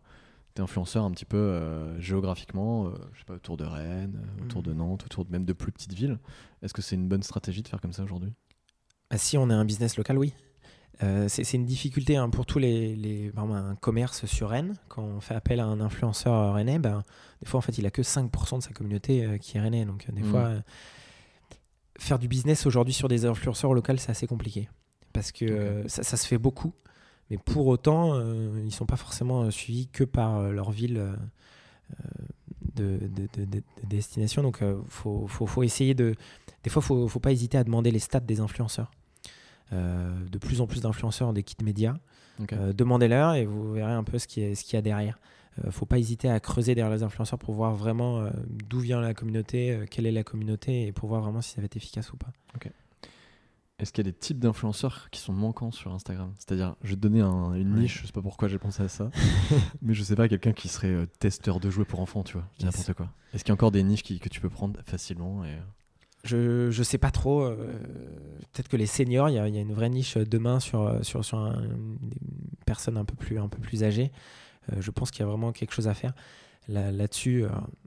S1: tu es influenceur un petit peu euh, géographiquement, je sais pas, autour de Rennes, autour de mm. Nantes, autour de, même de plus petites villes. Est-ce que c'est une bonne stratégie de faire comme ça aujourd'hui?
S2: Ah, Si on est un business local, oui. C'est une difficulté hein, pour tous les, les un commerce sur Rennes. Quand on fait appel à un influenceur rennais, ben, des fois, en fait, il a que 5% de sa communauté qui est rennais. Donc, des mmh. fois, faire du business aujourd'hui sur des influenceurs locaux, c'est assez compliqué. Parce que ça, ça, se fait beaucoup. Mais pour autant, ils ne sont pas forcément suivis que par leur ville de, destination. Donc, il euh, faut, faut, essayer de. Des fois, il ne faut pas hésiter à demander les stats des influenceurs. Euh, de plus en plus d'influenceurs des kits médias. Euh, demandez-leur et vous verrez un peu ce qu'il y, a derrière. Il ne faut pas hésiter à creuser derrière les influenceurs pour voir vraiment d'où vient la communauté, quelle est la communauté et pour voir vraiment si ça va être efficace ou pas.
S1: Est-ce qu'il y a des types d'influenceurs qui sont manquants sur Instagram? C'est-à-dire, je vais te donner une niche, je sais pas pourquoi j'ai pensé à ça, mais je sais pas, quelqu'un qui serait euh, testeur de jouets pour enfants, tu vois, n'importe quoi. Est-ce qu'il y a encore des niches que tu peux prendre facilement et... Euh
S2: je, je sais pas trop. Euh, peut-être que les seniors, il y, a une vraie niche demain sur, sur, sur un, une personne un peu plus, un peu plus âgées. je pense qu'il y a vraiment quelque chose à faire là-dessus.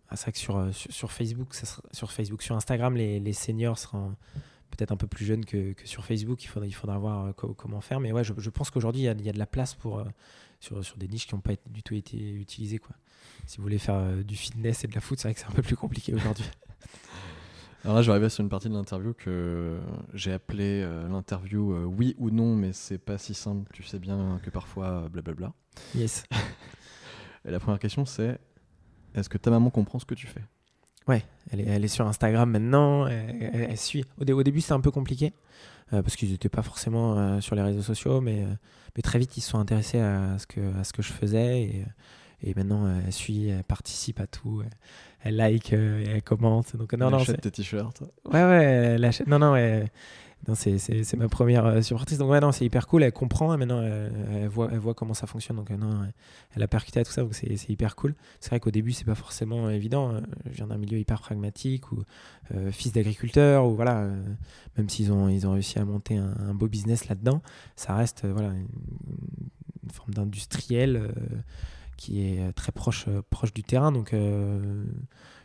S2: Ah, c'est vrai que sur, sur, Facebook, sur Facebook, sur Instagram, les, les seniors seront peut-être un peu plus jeune que, sur Facebook. Il faudra, il faudra voir euh, comment faire. Mais ouais, je, pense qu'aujourd'hui, il, y, a, de la place pour, euh, sur, sur des niches qui n'ont pas du tout été utilisées. Quoi. Si vous voulez faire euh, du fitness et de la foot, c'est vrai que c'est un peu plus compliqué aujourd'hui.
S1: Alors là, je vais arriver sur une partie de l'interview que j'ai appelé l'interview oui ou non, mais c'est pas si simple. Tu sais bien que parfois, blablabla.
S2: Yes.
S1: et la première question, c'est est-ce que ta maman comprend ce que tu fais?
S2: Ouais, elle est, elle est, sur Instagram maintenant. Elle, suit. Au, au début, c'était un peu compliqué euh, parce qu'ils n'étaient pas forcément euh, sur les réseaux sociaux, mais, euh, mais très vite, ils se sont intéressés à ce que, à ce que je faisais. Et, et maintenant, elle suit, elle participe à tout. Elle, like, elle commente. Donc, non, elle
S1: non, achète tes t-shirts.
S2: Ouais, ouais, elle achète. Non, non, ouais c'est ma première euh, surprise. Donc, ouais, non, c'est hyper cool. Elle comprend et maintenant elle, voit, elle voit comment ça fonctionne. Donc, euh, non, elle a percuté à tout ça. Donc, c'est hyper cool. C'est vrai qu'au début, c'est pas forcément évident. Euh, je viens d'un milieu hyper pragmatique ou fils d'agriculteur ou voilà, même s'ils ont, ils ont réussi à monter un, beau business là-dedans, ça reste voilà, une, forme d'industriel qui est très proche, proche du terrain. Donc,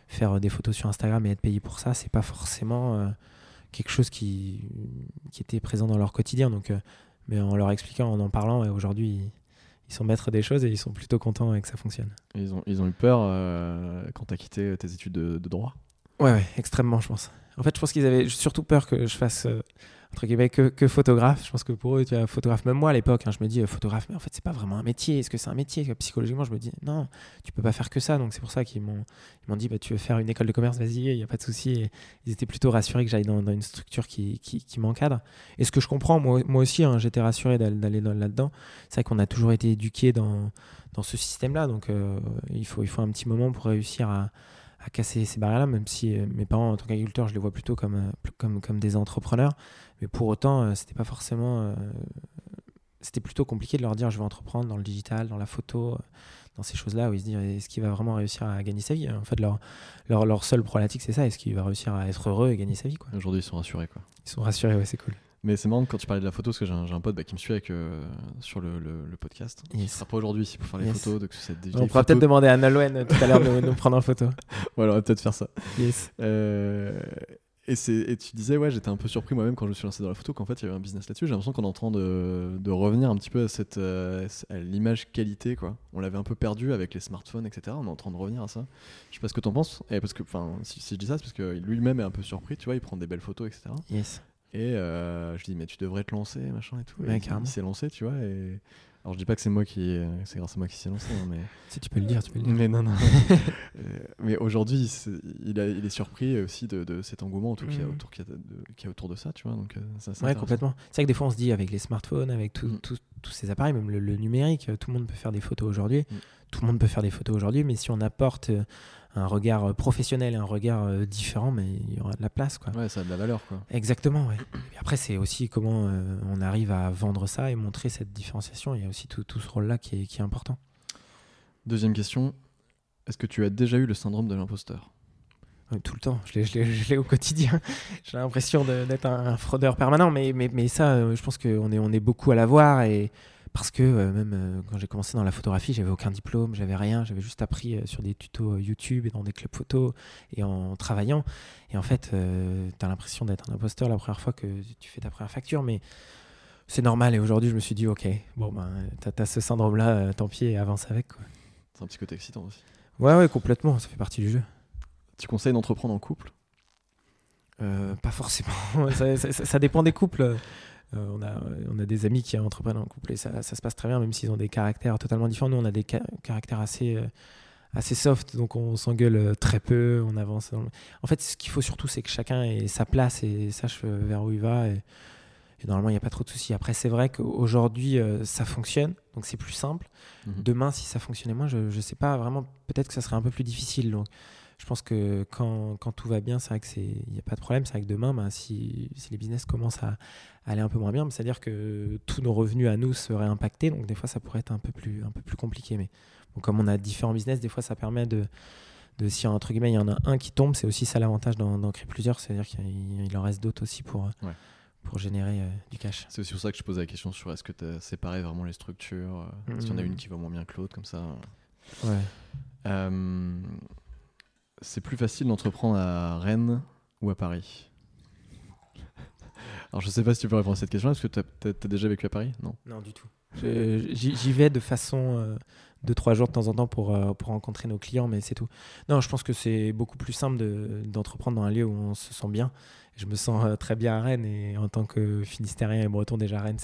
S2: faire des photos sur Instagram et être payé pour ça, c'est pas forcément quelque chose qui, qui était présent dans leur quotidien. Donc, euh, mais en leur expliquant, en en parlant, aujourd'hui, ils, sont maîtres des choses et ils sont plutôt contents que ça fonctionne.
S1: ils, ont, ils ont eu peur euh, quand tu as quitté tes études de, de droit?
S2: Ouais, ouais, extrêmement, je pense. En fait, je pense qu'ils avaient surtout peur que je fasse euh, que, que, photographe. Je pense que pour eux, tu vois, photographe, même moi à l'époque, hein, je me dis euh, photographe, mais en fait, c'est pas vraiment un métier. Est-ce que c'est un métier Psychologiquement, je me dis non, tu peux pas faire que ça. Donc, c'est pour ça qu'ils m'ont dit bah, tu veux faire une école de commerce, vas-y, il n'y a pas de souci. ils étaient plutôt rassurés que j'aille dans, une structure qui, qui, m'encadre. Et ce que je comprends, moi, moi aussi, hein, j'étais rassuré d'aller là-dedans. C'est vrai qu'on a toujours été éduqué dans, dans ce système-là. Donc, euh, il, faut, il faut un petit moment pour réussir à à casser ces barrières-là, même si euh, mes parents, en tant qu'agriculteurs, je les vois plutôt comme, comme, comme des entrepreneurs. Mais pour autant, euh, c'était pas forcément. c'était plutôt compliqué de leur dire je vais entreprendre dans le digital, dans la photo, dans ces choses-là où ils se disent est-ce qu'il va vraiment réussir à gagner sa vie? En fait, leur, leur, leur seule problématique, c'est ça est-ce qu'il va réussir à être heureux et gagner sa vie
S1: Aujourd'hui, ils sont rassurés. Quoi.
S2: Ils sont rassurés, ouais, c'est cool.
S1: Mais c'est marrant quand tu parlais de la photo, parce que j'ai un, pote bah, qui me suit avec, euh, sur le, le, podcast. Il ne sera pas aujourd'hui ici pour faire les photos. Donc
S2: on pourra peut-être demander à euh, tout à l'heure de nous prendre en photo.
S1: voilà, on va peut-être faire ça. Yes. Euh, et, et, tu disais, ouais, j'étais un peu surpris moi-même quand je me suis lancé dans la photo qu'en fait il y avait un business là-dessus. J'ai l'impression qu'on est en train de, de, revenir un petit peu à, cette, l'image qualité. quoi. On l'avait un peu perdu avec les smartphones, etc. On est en train de revenir à ça. Je sais pas ce que tu en penses. Et parce que, si, si je dis ça, c'est parce que lui-même est un peu surpris. Tu vois, il prend des belles photos, etc.
S2: Yes.
S1: Et euh, je dis, mais tu devrais te lancer, machin et tout. et il s'est lancé, tu vois. Et... Alors je dis pas que c'est moi qui, c'est grâce à moi qui s'est lancé, hein, mais.
S2: Si tu peux le dire, tu peux le dire.
S1: Mais non, non. Euh, mais aujourd'hui, il, il, est surpris aussi de, de cet engouement autour, qu'il y a mmh. autour, qu'il y, a autour de ça, tu vois. Donc, euh, ça,
S2: ouais, complètement. C'est vrai que des fois, on se dit avec les smartphones, avec mmh. tous ces appareils, même le, numérique, tout le monde peut faire des photos aujourd'hui. Mmh. Tout le monde peut faire des photos aujourd'hui, mais si on apporte un regard euh, professionnel et un regard euh, différent, mais il y aura de la place. Quoi.
S1: Ouais, ça a de la valeur. Quoi.
S2: Exactement, ouais. après, c'est aussi comment euh, on arrive à vendre ça et montrer cette différenciation. Il y a aussi tout, tout ce rôle-là qui est, qui est important.
S1: Deuxième question, est-ce que tu as déjà eu le syndrome de l'imposteur?
S2: Tout le temps, je l'ai au quotidien. J'ai l'impression d'être un, fraudeur permanent, mais, mais, mais ça, je pense qu'on est, on est beaucoup à l'avoir et parce que euh, même euh, quand j'ai commencé dans la photographie, j'avais aucun diplôme, j'avais rien, j'avais juste appris euh, sur des tutos YouTube et dans des clubs photo et en travaillant. Et en fait, tu as l'impression d'être un imposteur la première fois que tu fais ta première facture, mais c'est normal. Et aujourd'hui, je me suis dit, ok, bon, ben, t'as as ce syndrome-là, tant pis, avance avec.
S1: C'est un petit côté excitant aussi.
S2: Ouais, ouais, complètement. Ça fait partie du jeu.
S1: Tu conseilles d'entreprendre en couple?
S2: Pas forcément. ça, ça, dépend des couples. Euh, on, a, on a des amis qui entreprennent en couple et ça, ça se passe très bien, même s'ils ont des caractères totalement différents. Nous, on a des caractères assez, euh, assez soft, donc on s'engueule euh, très peu, on avance. En fait, ce qu'il faut surtout, c'est que chacun ait sa place et sache vers où il va. Et, normalement, il n'y a pas trop de soucis. Après, c'est vrai qu'aujourd'hui, ça fonctionne, donc c'est plus simple. Mhm. Demain, si ça fonctionnait moins, je ne sais pas vraiment, peut-être que ça serait un peu plus difficile. Donc, je pense que quand, quand tout va bien, c'est vrai qu'il n'y a pas de problème. C'est vrai que demain, ben, si, si, les business commencent à, aller un peu moins bien, c'est-à-dire que tous nos revenus à nous seraient impactés. Donc des fois, ça pourrait être un peu plus, un peu plus compliqué. Mais comme on a différents business, des fois, ça permet de, de si entre guillemets il y en a un qui tombe, c'est aussi ça l'avantage d'en créer plusieurs, c'est-à-dire qu'il en reste d'autres aussi pour, pour générer euh, du cash.
S1: C'est aussi pour ça que je posais la question sur est-ce que tu as séparé vraiment les structures, euh, si on a une qui va moins bien que l'autre, comme ça.
S2: Ouais.
S1: Euh, c'est plus facile d'entreprendre à Rennes ou à Paris alors, je sais pas si tu peux répondre à cette question. Est-ce que tu as, déjà vécu à Paris? Non.
S2: Non, du tout. J'y vais de façon euh, de trois jours de temps en temps pour, euh, pour rencontrer nos clients, mais c'est tout. Non, je pense que c'est beaucoup plus simple d'entreprendre dans un lieu où on se sent bien. Je me sens euh, très bien à Rennes et en tant que Finistérien et Breton, déjà Rennes,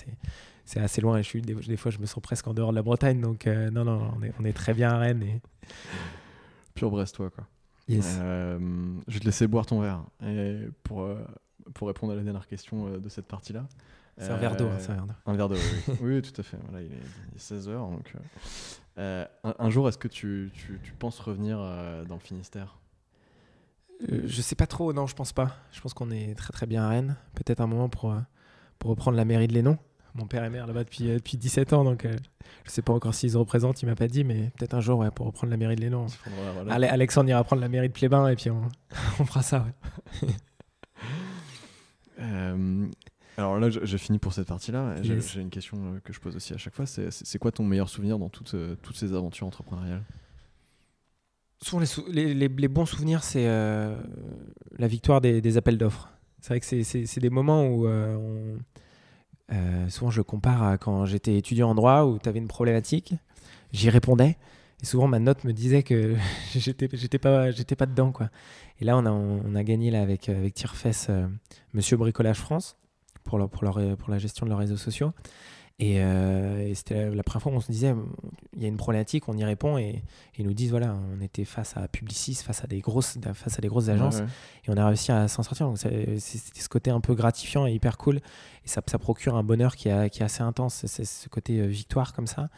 S2: c'est assez loin et je suis, des, fois je me sens presque en dehors de la Bretagne. Donc, non, non, on est, on est, très bien à Rennes. Et...
S1: Pur Brestois, quoi.
S2: Yes.
S1: je vais te laisser boire ton verre et pour pour répondre à la dernière question euh, de cette partie-là.
S2: C'est un verre d'eau, hein,
S1: un verre d'eau. oui. oui. tout à fait. Voilà, il, est, 16 h donc. Euh, euh, un, jour, est-ce que tu, tu, tu, penses revenir dans le Finistère?
S2: Je sais pas trop. Non, je pense pas. Je pense qu'on est très très bien à Rennes. Peut-être un moment pour pour reprendre la mairie de Lénon. Mon père est maire là-bas depuis, depuis 17 ans, donc je sais pas encore s'ils se représentent, il m'a pas dit, mais peut-être un jour ouais, pour reprendre la mairie de Lénon. Alexandre ira prendre la mairie de Plébin et puis on, on fera ça. Ouais.
S1: Euh, alors là, je, finis pour cette partie-là. J'ai une question euh, que je pose aussi à chaque fois. C'est quoi ton meilleur souvenir dans toutes, euh, toutes ces aventures entrepreneuriales?
S2: Souvent, les, les, les, bons souvenirs, c'est la victoire des, des appels d'offres. C'est vrai que c'est des moments où on, souvent je compare à quand j'étais étudiant en droit où tu avais une problématique, j'y répondais. Et souvent, ma note me disait que j'étais, pas, pas dedans, quoi. Et là, on a, on a gagné là avec avec euh, Monsieur Bricolage France pour leur, pour leur, pour la gestion de leurs réseaux sociaux. Et, euh, c'était la première fois où on se disait, il y a une problématique, on y répond et, ils nous disent, voilà, on était face à Publicis, face à des grosses, face à des grosses agences et on a réussi à s'en sortir. Donc c'était ce côté un peu gratifiant et hyper cool et ça, ça procure un bonheur qui, a, qui est assez intense, c'est ce côté euh, victoire comme ça.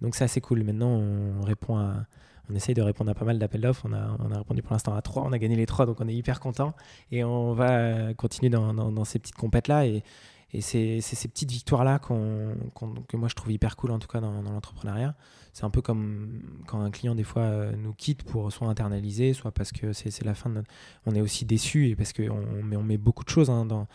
S2: Donc c'est assez cool. Maintenant, on répond à, on essaye de répondre à pas mal d'appels d'offres. On a, on a répondu pour l'instant à trois. On a gagné les trois, donc on est hyper content. Et on va continuer dans, dans, ces petites compètes-là. Et, et c'est ces petites victoires-là que moi je trouve hyper cool, en tout cas dans, l'entrepreneuriat. C'est un peu comme quand un client, des fois, euh, nous quitte pour soit internaliser, soit parce que c'est la fin de notre... On est aussi déçu et parce qu'on on met beaucoup de choses hein, dans,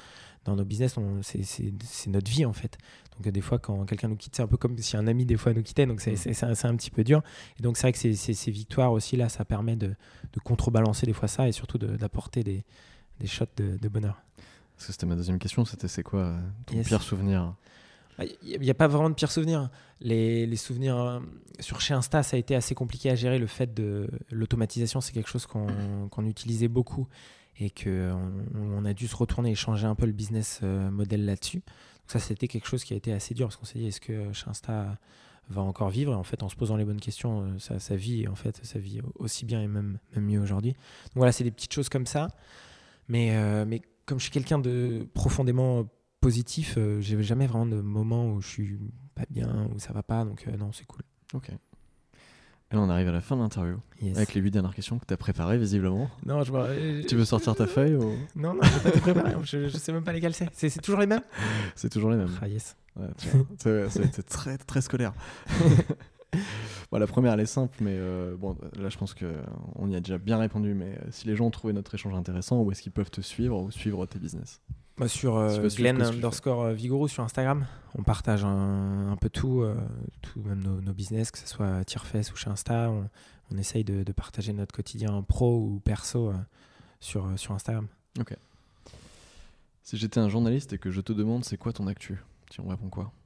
S2: dans nos business, c'est notre vie en fait. Donc des fois, quand quelqu'un nous quitte, c'est un peu comme si un ami des fois nous quittait, donc c'est mm. un, petit peu dur. Et donc c'est vrai que ces victoires aussi, là, ça permet de, contrebalancer des fois ça et surtout d'apporter des, des, shots de, bonheur.
S1: Parce que c'était ma deuxième question, c'était c'est quoi euh, ton pire souvenir?
S2: Il n'y a pas vraiment de pire souvenir. Les, les, souvenirs euh, sur chez Insta, ça a été assez compliqué à gérer. Le fait de l'automatisation, c'est quelque chose qu'on utilisait beaucoup et qu'on on a dû se retourner et changer un peu le business euh, model là-dessus. Donc ça, c'était quelque chose qui a été assez dur parce qu'on s'est dit, est-ce que chez Insta va encore vivre? Et en fait en se posant les bonnes questions ça, ça, vit en fait ça vit aussi bien et même, même mieux aujourd'hui donc voilà c'est des petites choses comme ça mais, euh, mais comme je suis quelqu'un de profondément positif j'ai jamais vraiment de moment où je suis pas bien ou ça va pas donc non c'est cool
S1: ok et là, on arrive à la fin de l'interview. Avec les huit dernières questions que tu as préparées, visiblement.
S2: Non,
S1: je Tu veux sortir ta feuille ou...
S2: Non, non, je pas préparé. je, je sais même pas lesquelles c'est. C'est toujours les mêmes?
S1: C'est toujours les mêmes.
S2: Ah, yes.
S1: c'est très, très scolaire. bon, la première, elle est simple, mais euh, bon, là, je pense qu'on y a déjà bien répondu. Mais euh, si les gens ont trouvé notre échange intéressant, où est-ce qu'ils peuvent te suivre ou suivre tes business?
S2: Bah, sur euh, Glenn underscore Vigoro sur Instagram. On partage un, peu tout, tout même nos, business, que ce soit Tierfest ou chez Insta. On, essaye de, partager notre quotidien pro ou perso sur, sur Instagram.
S1: Ok. Si j'étais un journaliste et que je te demande c'est quoi ton actu, Tu me réponds quoi?
S2: bah,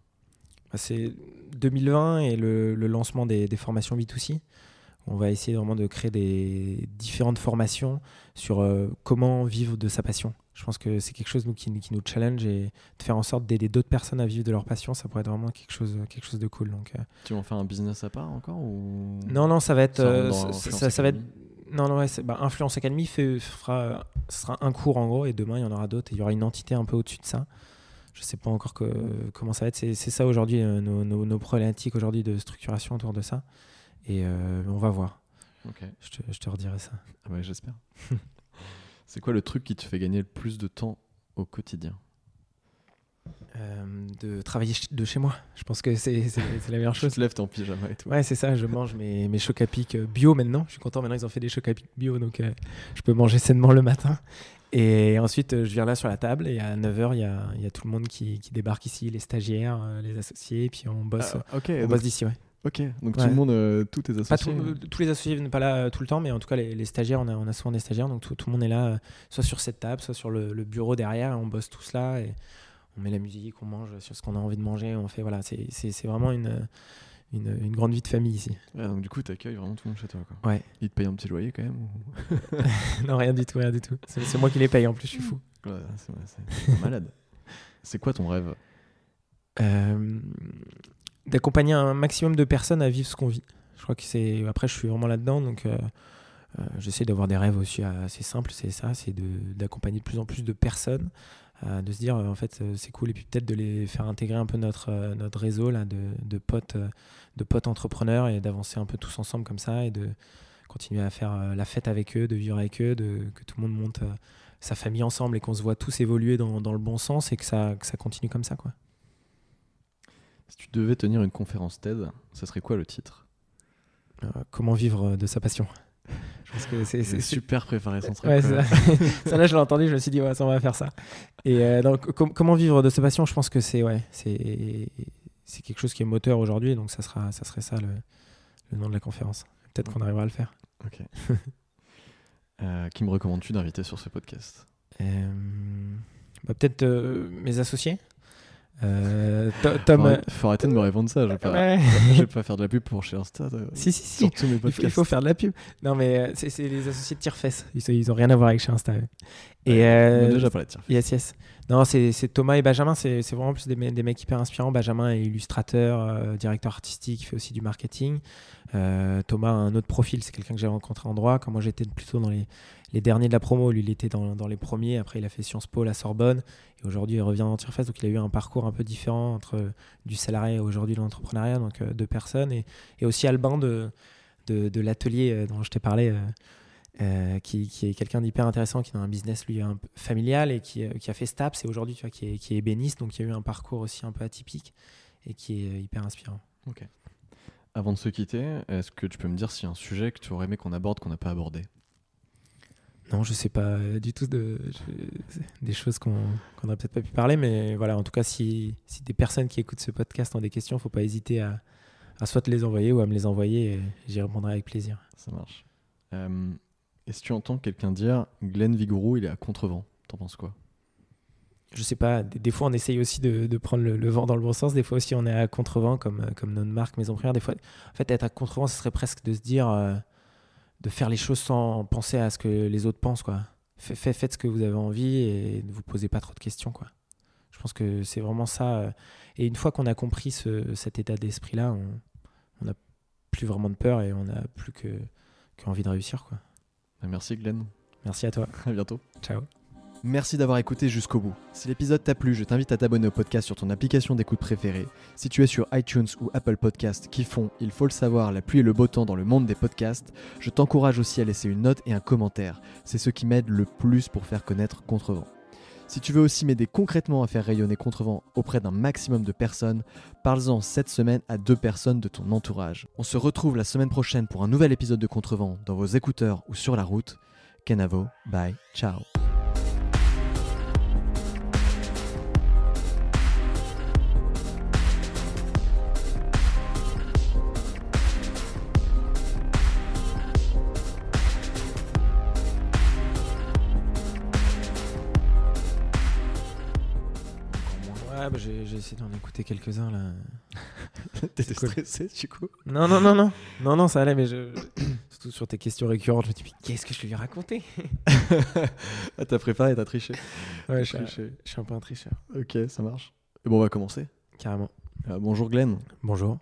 S2: C'est 2020 et le, lancement des, formations B2C. On va essayer vraiment de créer des différentes formations sur euh, comment vivre de sa passion. Je pense que c'est quelque chose nous, qui, nous challenge et de faire en sorte d'aider d'autres personnes à vivre de leur passion, ça pourrait être vraiment quelque chose, quelque chose de cool. Donc, euh.
S1: Tu vas en faire un business à part encore ou...
S2: Non, non, ça va être. Euh, ça, va être non, non, ouais, bah, Influence Academy fait, fera, sera un cours en gros, et demain il y en aura d'autres, il y aura une entité un peu au-dessus de ça. Je sais pas encore que, comment ça va être. C'est ça aujourd'hui, euh, nos, nos, problématiques aujourd'hui de structuration autour de ça. Et on va voir. Je, te, je, te, redirai ça.
S1: Ah ouais, j'espère. C'est quoi le truc qui te fait gagner le plus de temps au quotidien?
S2: Euh, de travailler de chez moi. Je pense que c'est la meilleure chose.
S1: Tu te lèves ton pyjama et tout.
S2: Ouais, c'est ça. Je mange mes, mes chocs à pic euh, bio maintenant. Je suis content. Maintenant, ils ont fait des chocs à pic bio. Donc, euh, je peux manger sainement le matin. Et ensuite, je viens là sur la table. Et à 9h, il y a, y a, tout le monde qui, qui, débarque ici les stagiaires, les associés. Et puis, on bosse, ah, on bosse d'ici. Ouais.
S1: Ok, donc tout le monde, euh, tous tes associés
S2: euh, Tous les associés ne pas là euh, tout le temps, mais en tout cas, les, stagiaires, on a, on a, souvent des stagiaires, donc tout, tout, le monde est là, soit sur cette table, soit sur le, bureau derrière, et on bosse tous là, et on met la musique, on mange sur ce qu'on a envie de manger, on fait, voilà, c'est vraiment une, une, une, grande vie de famille ici.
S1: donc du coup, tu accueilles vraiment tout le monde chez toi.
S2: Quoi. Ouais.
S1: Ils te payent un petit loyer quand même
S2: Non, rien du tout, rien du tout. C'est moi qui les paye en plus, je suis fou.
S1: Ouais, c'est malade. c'est quoi ton rêve?
S2: D'accompagner un maximum de personnes à vivre ce qu'on vit. Je crois que c'est. Après, je suis vraiment là-dedans, donc euh, euh, j'essaie d'avoir des rêves aussi assez simples. C'est ça, c'est d'accompagner de, plus en plus de personnes, euh, de se dire en fait c'est cool, et puis peut-être de les faire intégrer un peu notre notre réseau là de, de potes de potes entrepreneurs et d'avancer un peu tous ensemble comme ça et de continuer à faire la fête avec eux, de vivre avec eux, de que tout le monde monte sa famille ensemble et qu'on se voit tous évoluer dans, dans, le bon sens et que ça, que ça continue comme ça quoi.
S1: Si tu devais tenir une conférence TED, ça serait quoi le titre?
S2: Euh, Comment vivre de sa passion?
S1: Je pense que c'est super préparé son
S2: truc. ça. ça. là, je l'ai entendu, je me suis dit, ouais, ça, on va faire ça. Et euh, donc, comment vivre de sa passion Je pense que c'est ouais, c'est quelque chose qui est moteur aujourd'hui, donc ça, sera, ça serait ça le, le nom de la conférence. Peut-être qu'on arrivera à le faire.
S1: Ok. Euh, qui me recommandes-tu d'inviter sur ce podcast?
S2: Bah, Peut-être mes associés.
S1: Euh, Tom, faut, faut, arrêter de me répondre ça. Je vais pas, vais pas faire de la pub pour chez Insta. Euh,
S2: si, si, si. Il faut, faire de la pub. Non, mais euh, c'est les associés de Tirefess. Ils, ils ont rien à voir avec chez Insta.
S1: Et euh, déjà parlé de Tirefess.
S2: Yes, yes. Non, c'est Thomas et Benjamin. C'est vraiment plus des, des, mecs hyper inspirants. Benjamin est illustrateur, directeur artistique, il fait aussi du marketing. Thomas a un autre profil. C'est quelqu'un que j'ai rencontré en droit. Quand moi j'étais plutôt dans les, les derniers de la promo. Lui, il était dans, les premiers. Après, il a fait Sciences Po, la Sorbonne. Et aujourd'hui, il revient en Tirefest. Donc, il a eu un parcours un peu différent entre du salarié et aujourd'hui l'entrepreneuriat. Donc, euh, deux personnes. Et, aussi Albin de, de, de l'atelier euh, dont je t'ai parlé. Euh, qui, qui, est quelqu'un d'hyper intéressant, qui a un business lui un peu familial et qui, a fait STAPS et aujourd'hui tu vois, qui, est, qui ébéniste, donc il y a eu un parcours aussi un peu atypique et qui est hyper inspirant.
S1: Avant de se quitter, est-ce que tu peux me dire s'il y a un sujet que tu aurais aimé qu'on aborde qu'on n'a pas abordé?
S2: Non, je sais pas du tout de, des choses qu'on n'aurait peut-être pas pu parler, mais voilà, en tout cas, si, si, des personnes qui écoutent ce podcast ont des questions, il ne faut pas hésiter à, à, soit te les envoyer ou à me les envoyer et j'y répondrai avec plaisir.
S1: Ça marche. Euh, et si tu entends quelqu'un dire Glenn Vigouroux, il est à contrevent, t'en penses quoi?
S2: Je sais pas, des, fois on essaye aussi de, de prendre le, vent dans le bon sens, des fois aussi on est à contrevent comme, comme notre marque Maison Prière. Des fois, en fait, être à contrevent, ce serait presque de se dire. Euh, de faire les choses sans penser à ce que les autres pensent quoi. Faites, ce que vous avez envie et ne vous posez pas trop de questions quoi. Je pense que c'est vraiment ça. Euh, et une fois qu'on a compris cet état d'esprit là, on n'a plus vraiment de peur et on n'a plus que qu'envie de réussir quoi.
S1: Merci Glenn.
S2: Merci à toi.
S1: À bientôt.
S2: Ciao.
S1: Merci d'avoir écouté jusqu'au bout. Si l'épisode t'a plu, je t'invite à t'abonner au podcast sur ton application d'écoute préférée. Si tu es sur iTunes ou Apple Podcast qui font, il faut le savoir, la pluie et le beau temps dans le monde des podcasts, je t'encourage aussi à laisser une note et un commentaire. C'est ce qui m'aide le plus pour faire connaître Contrevent. Si tu veux aussi m'aider concrètement à faire rayonner Contrevent auprès d'un maximum de personnes, parle-en cette semaine à deux personnes de ton entourage. On se retrouve la semaine prochaine pour un nouvel épisode de Contrevent dans vos écouteurs ou sur la route. Kenavo, bye, ciao.
S2: Ouais, bah, j'ai essayé d'en écouter quelques-uns là.
S1: T'étais stressé du coup?
S2: Non, non, non, non. Non, non, ça allait, mais je... surtout sur tes questions récurrentes, je me dis, qu'est-ce que je lui ai raconté?
S1: Ah, T'as préparé, t'as triché.
S2: Ouais, je, je, suis un peu un tricheur.
S1: Ok, ça marche. Et bon, on va commencer.
S2: Carrément.
S1: Euh, bonjour Glenn.
S2: Bonjour.